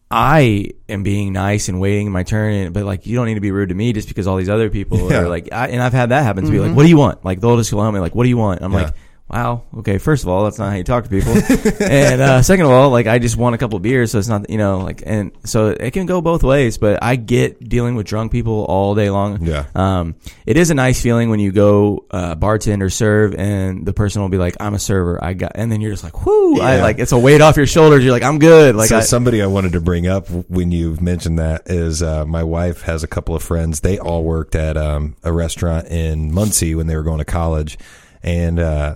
I am being nice and waiting my turn, but like you don't need to be rude to me just because all these other people Yeah. are like. I, and I've had that happen to be like, "What do you want?" Like they'll just go on me like, "What do you want?" I'm Yeah. like. Wow. Okay. First of all, that's not how you talk to people. and uh, second of all, like I just want a couple beers, so it's not you know like and so it can go both ways. But I get dealing with drunk people all day long. Yeah. Um, it is a nice feeling when you go uh, bartend or serve, and the person will be like, "I'm a server. I got," and then you're just like, "Whoo!" I like it's a weight off your shoulders. You're like, "I'm good." Like so I, somebody I wanted to bring up when you mentioned that is uh, my wife has a couple of friends. They all worked at um, a restaurant in Muncie when they were going to college, and uh,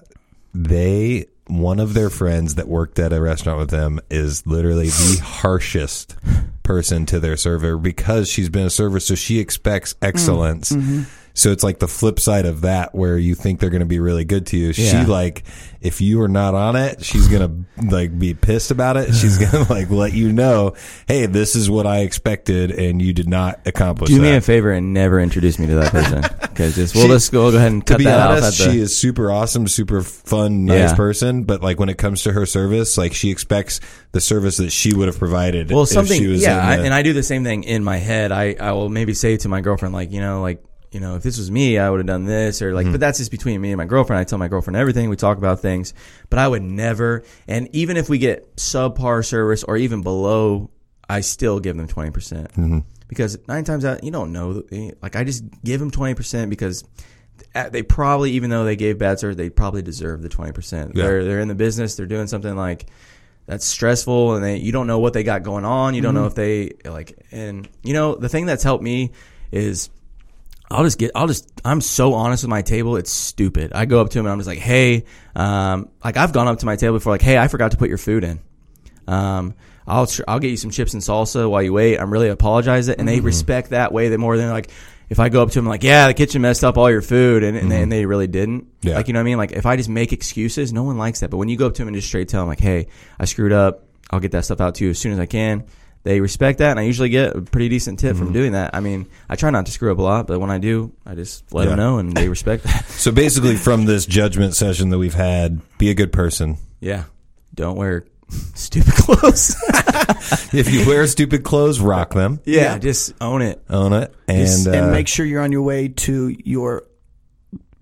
they one of their friends that worked at a restaurant with them is literally the harshest person to their server because she's been a server, so she expects mm, excellence. Mm-hmm. So it's like the flip side of that, where you think they're going to be really good to you. Yeah. She like, if you are not on it, she's gonna like be pissed about it. She's gonna like let you know, hey, this is what I expected, and you did not accomplish do that. me a favor and never introduce me to that person because just we'll She- just go, go ahead and to cut be that honest, off. The, she is super awesome, super fun, nice Yeah. person. But like when it comes to her service, like she expects the service that she would have provided. well, if something, she was yeah, in I, and I do the same thing in my head. I I will maybe say to my girlfriend like, you know, like. You know, if this was me, I would have done this, or like. Mm-hmm. But that's just between me and my girlfriend. I tell my girlfriend everything. We talk about things, but I would never. And even if we get subpar service or even below, I still give them twenty percent Mm-hmm. because nine times out you don't know. Like I just give them twenty percent because uh, they probably, even though they gave bad service, they probably deserve the twenty percent. Yeah. They're they're in the business. They're doing something like that's stressful, and they you don't know what they got going on. You don't know if they like. And you know the thing that's helped me is. I'll just get. I'll just. I'm so honest with my table. It's stupid. I go up to him and I'm just like, "Hey, um, like I've gone up to my table before, like, hey, I forgot to put your food in. Um, I'll tr- I'll get you some chips and salsa while you wait. I'm really apologize it, and they respect that way. That more than like if I go up to them like, yeah, the kitchen messed up all your food, and, and, they, and they really didn't. Yeah. Like you know what I mean? Like if I just make excuses, no one likes that. But when you go up to them and just straight tell them like, hey, I screwed up. I'll get that stuff out to you as soon as I can. They respect that, and I usually get a pretty decent tip from doing that. I mean, I try not to screw up a lot, but when I do, I just let Yeah. them know, and they respect that. so basically, from this judgment session that we've had, be a good person. yeah, don't wear stupid clothes. If you wear stupid clothes, rock them, yeah, Yeah. just own it. own it, and Just- uh, and make sure you're on your way to your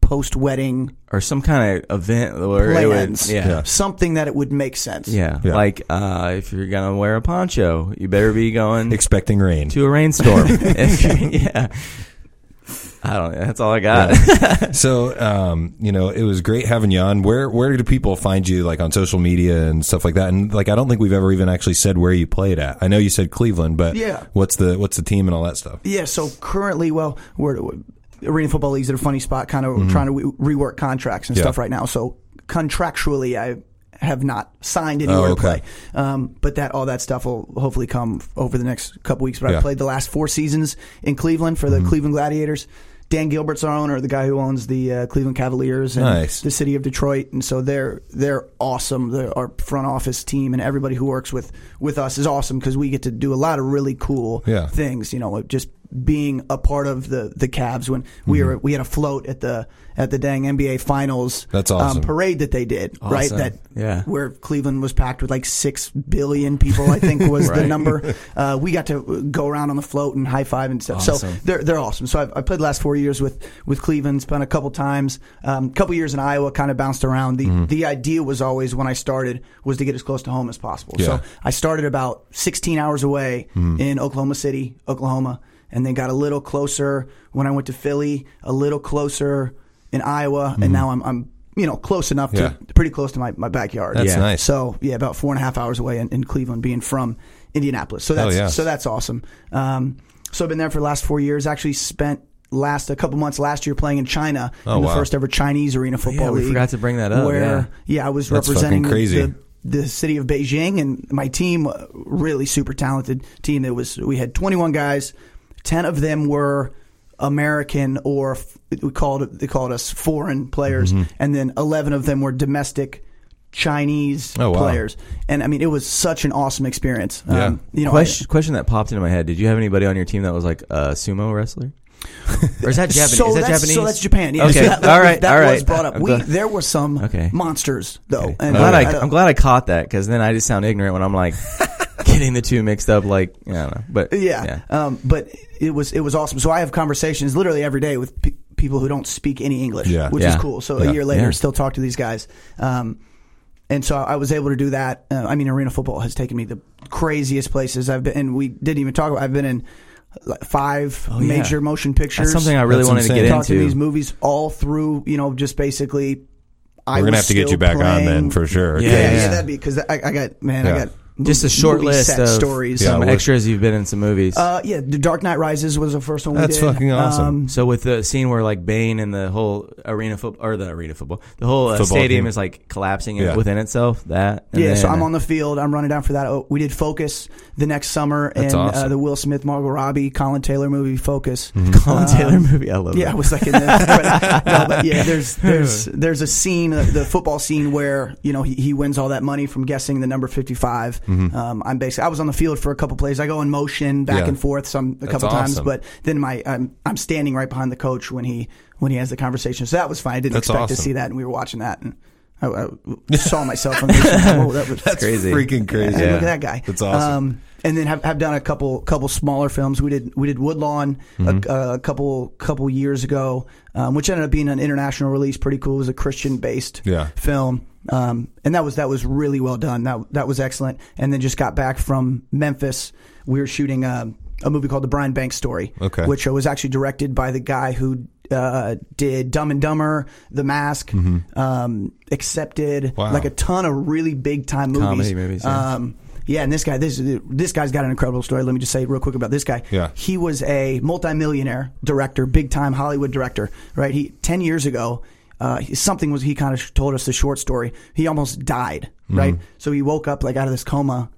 post wedding or some kind of event where it would, plans. yeah. Yeah. Something that it would make sense. Yeah, Yeah. like uh, if you're gonna wear a poncho, you better be going Expecting rain. to a rainstorm. yeah, I don't. know. That's all I got. So, um, you know, it was great having you on. Where where do people find you, like on social media and stuff like that? And like, I don't think we've ever even actually said where you played at. I know you said Cleveland, but Yeah. what's the what's the team and all that stuff? Yeah, so currently, well, we're Arena Football League's at a funny spot, kind of trying to re- rework contracts and Mm-hmm. Yeah. stuff right now. So contractually, I have not signed anywhere Oh, to play. okay. Um, but that all that stuff will hopefully come over the next couple weeks. But Yeah. I played the last four seasons in Cleveland for the Mm-hmm. Cleveland Gladiators. Dan Gilbert's our owner, the guy who owns the uh, Cleveland Cavaliers and Nice. the city of Detroit, and so they're they're awesome. The, our front office team and everybody who works with with us is awesome because we get to do a lot of really cool Yeah. things. You know, just being a part of the the Cavs when we were we had a float at the at the dang NBA Finals. That's awesome. Um, parade that they did right that Yeah. where Cleveland was packed with like six billion people. I think was the number. Uh, we got to go around on the float and high five and stuff. So they're they're awesome. So I've, I played the last four years with with Cleveland. Spent a couple times, a um, couple years in Iowa. Kind of bounced around. The Mm-hmm. the idea was always when I started was to get as close to home as possible. Yeah. So I started about 16 hours away Mm-hmm. in Oklahoma City, Oklahoma, and then got a little closer when I went to Philly. A little closer in Iowa, and now I'm I'm you know close enough Mm-hmm. Yeah. to pretty close to my, my backyard. That's Yeah. nice. So yeah, about four and a half hours away in, in Cleveland, being from Indianapolis. So that's yeah. so that's awesome. Um, so I've been there for the last four years. Actually spent last a couple months last year playing in China Oh, in the wow. first ever Chinese arena football yeah, we league. forgot to bring that up, Where yeah, I was That's representing crazy. the, the city of Beijing and my team, uh, really super talented team. That was we had 21 guys. Ten of them were American or we called it, they called us foreign players, Mm-hmm. and then 11 of them were domestic Chinese Oh, wow. players. And I mean, it was such an awesome experience. Yeah. Um, you know, question, question that popped into my head: Did you have anybody on your team that was like a sumo wrestler? Or is that Japanese? So is that that's, Japanese? So that's Japan. Yeah. Okay. So that, that was- That all was brought up. We, there were some Okay. monsters though. Okay. And I'm glad I I, I'm glad I caught that because then I just sound ignorant when I'm like getting the two mixed up. Like I don't know, but Yeah. Um, but it was it was awesome. So I have conversations literally every day with pe- people who don't speak any English, Yeah. which Yeah. is cool. So Yeah. a year later, Yeah. still talk to these guys. Um, and so I was able to do that. Uh, I mean, arena football has taken me the craziest places I've been. And we didn't even talk about. I've been in like five Oh, yeah. major motion pictures. That's something I really That's wanted to insane. get talked to into. these movies all through. You know, just basically. We're gonna was have to get you back on then for sure. Yeah, Yeah, yeah, yeah. that'd be because I, I got man, Yeah. I got just a short movie list set of stories. Yeah, some what- extras you've been in some movies. Uh, yeah, The Dark Knight Rises was the first one we That's did. fucking awesome. Um, so with the scene where like Bane and the whole arena football or the arena football, the whole uh, Football stadium team. is like collapsing Yeah. within itself. That and yeah, so then- I'm on the field. I'm running down for that. Oh, we did Focus the next summer, That's and uh, awesome. the Will Smith, Margot Robbie, Colin Taylor movie Focus. Colin Um, Taylor movie. I love it. Yeah, that. I was like in the but, no, but yeah. There's there's there's a scene, uh, the football scene where you know he, he wins all that money from guessing the number 55. Um, I'm basically I was on the field for a couple plays. I go in motion back Yeah. and forth some a That's couple times, but then my I'm I'm standing right behind the coach when he when he has the conversation. So that was fine. I didn't That's expect to see that, and we were watching that, and I, I saw myself on the Whoa, that was That's crazy. freaking crazy. Hey, Yeah. Look at that guy. That's awesome. Um, and then have, have done a couple couple smaller films. We did we did Woodlawn Mm-hmm. a, a couple couple years ago, um, which ended up being an international release. Pretty cool. It was a Christian based Yeah. film, um, and that was that was really well done. That that was excellent. And then just got back from Memphis. We were shooting a, a movie called The Brian Banks Story, Okay. which was actually directed by the guy who uh, did Dumb and Dumber, The Mask, um, Accepted, Mm-hmm. Wow. like a ton of really big time movies. Comedy movies, yeah. Um, yeah, and this guy, this this guy's got an incredible story. Let me just say real quick about this guy. Yeah. he was a multimillionaire director, big time Hollywood director. Right, he ten years ago, uh, something was he kind of told us the short story. He almost died. Right, so he woke up like out of this coma.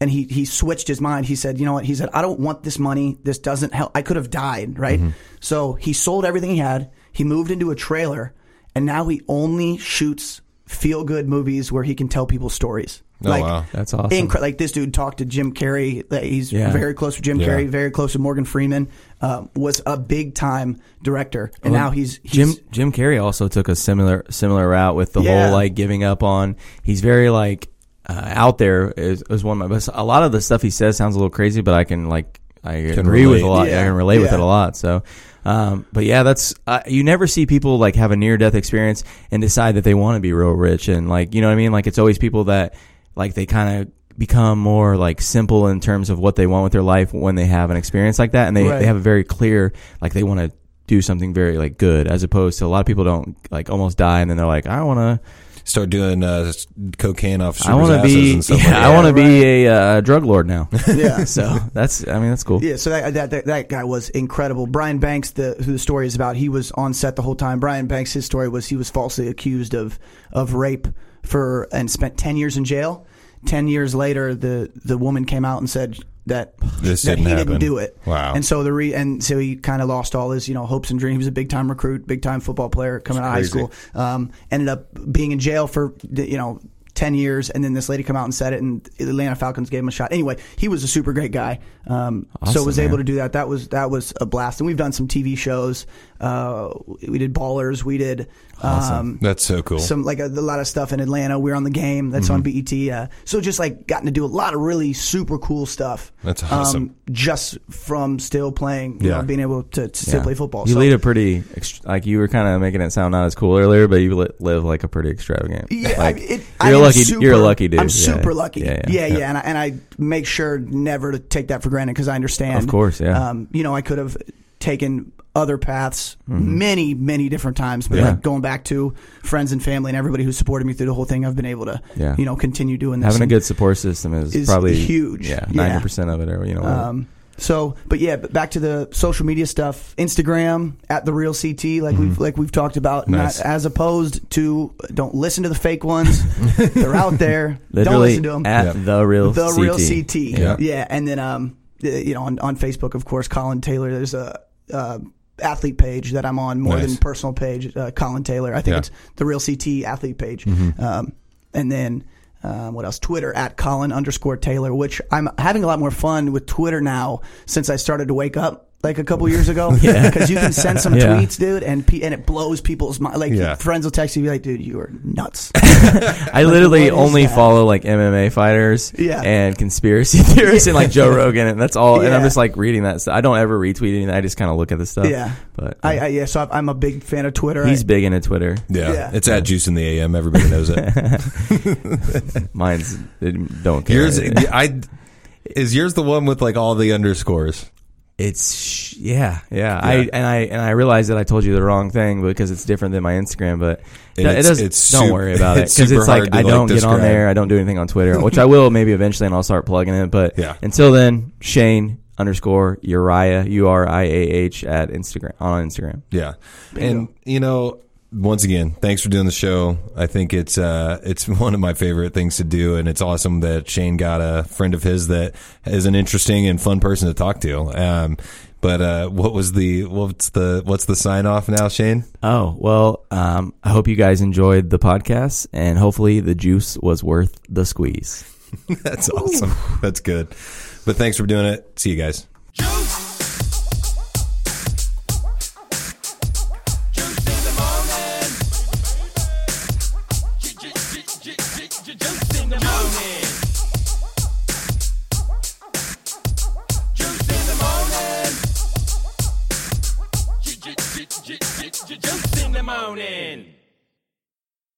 And he, he switched his mind. He said, you know what? He said, I don't want this money. This doesn't help. I could have died, right? So he sold everything he had. He moved into a trailer, and now he only shoots feel good movies where he can tell people stories. Oh, wow. That's awesome. Incre- like this dude talked to Jim Carrey. He's Yeah. very close with Jim Yeah. Carrey, very close with Morgan Freeman. Uh, was a big time director, and Well, now he's, he's Jim Jim Carrey also took a similar similar route with the Yeah. whole like giving up on. He's very like uh, out there is, is one of my best. A lot of the stuff he says sounds a little crazy, but I can like I Can agree with a relate. lot. Yeah, I can relate with it a lot. So, um, but yeah, that's uh, you never see people like have a near death experience and decide that they want to be real rich and like you know what I mean. Like it's always people that like they kind of become more like simple in terms of what they want with their life when they have an experience like that, and they Right. they have a very clear like they want to do something very like good as opposed to a lot of people don't like almost die and then they're like I want to Start doing uh, cocaine off I want to be and stuff yeah, like. I want to be a uh, drug lord now. Yeah. so that's I mean that's cool. Yeah, so that, that that that guy was incredible. Brian Banks, the who the story is about, he was on set the whole time. Brian Banks, his story was he was falsely accused of of rape for and spent ten years in jail. Ten years later, the the woman came out and said that This that didn't he happen. didn't do it. Wow. And so the re and so he kind of lost all his you know hopes and dreams. He was a big time recruit, big time football player coming out of high school. Um, ended up being in jail for you know. 10 years and then this lady come out and said it and the Atlanta Falcons gave him a shot. Anyway, he was a super great guy. Um, so Awesome, was able to do that. That was that was a blast. And we've done some TV shows. Uh, we did Ballers. We did um, That's so cool. some like a, a lot of stuff in Atlanta. We are on the game. That's on BET. Uh, so just like gotten to do a lot of really super cool stuff. That's awesome. Um, just from still playing, you Yeah. know, being able to, to still Yeah. play football. You so, lead a pretty like you were kind of making it sound not as cool earlier, but you live like a pretty extravagant. Yeah, like, I mean, it, you're I a am lucky. Super, you're a lucky dude. I'm Yeah. super lucky. Yeah, yeah, yeah. yeah. And, I, and I make sure never to take that for granted because I understand. Of course, yeah. Um, you know, I could have taken other paths many, many different times, but Mm-hmm. Yeah. like going back to friends and family and everybody who supported me through the whole thing, I've been able to, Yeah. you know, continue doing this. Having a good support system is, is probably huge. Yeah, Yeah. ninety percent of it, or you know. Um, so, but yeah, but back to the social media stuff. Instagram at the real CT, like we've like we've talked about, Mm-hmm. Nice. not as opposed to don't listen to the fake ones. They're out there. don't listen to them. at Yeah. the real the CT. real CT. Yeah. Yeah. and then um, you know, on, on Facebook, of course, Colin Taylor. There's a uh, athlete page that I'm on more Nice. than personal page. Uh, Colin Taylor. I think Yeah. it's the real CT athlete page. Mm-hmm. Um, and then. Um, what else? Twitter at Colin underscore Taylor, which I'm having a lot more fun with Twitter now since I started to wake up like a couple years ago. Yeah. because you can send some Yeah. tweets, dude, and pe- and it blows people's mind. Like Yeah. friends will text you, be like, "Dude, you are nuts." I literally only that? follow like MMA fighters Yeah. and conspiracy theorists and like Joe Rogan, and that's all. And I'm just like reading that. stuff. I don't ever retweet anything. I just kind of look at the stuff. Yeah. but I, I yeah, so I'm a big fan of Twitter. he's I- big into Twitter. yeah. Yeah. it's at Juice in the AM. Everybody knows it. Mine's don't care. yours, I is yours the one with like all the underscores? It's sh- yeah, yeah. I and I and I realized that I told you the wrong thing because it's different than my Instagram. But And it it's- does. it's don't sup- worry about it because super it's like I don't get on there. I don't do anything on Twitter, which I will maybe eventually, and I'll start plugging it. But Yeah. until then, Shane underscore Uriah U R I A H at Instagram on Instagram. Yeah, and you know, once again, thanks for doing the show. I think it's uh, it's one of my favorite things to do, and it's awesome that Shane got a friend of his that is an interesting and fun person to talk to. Um, but uh, what was the what's the what's the sign off now, Shane? Oh well, um, I hope you guys enjoyed the podcast, and hopefully the juice was worth the squeeze. That's awesome. That's good. But thanks for doing it. See you guys. Juice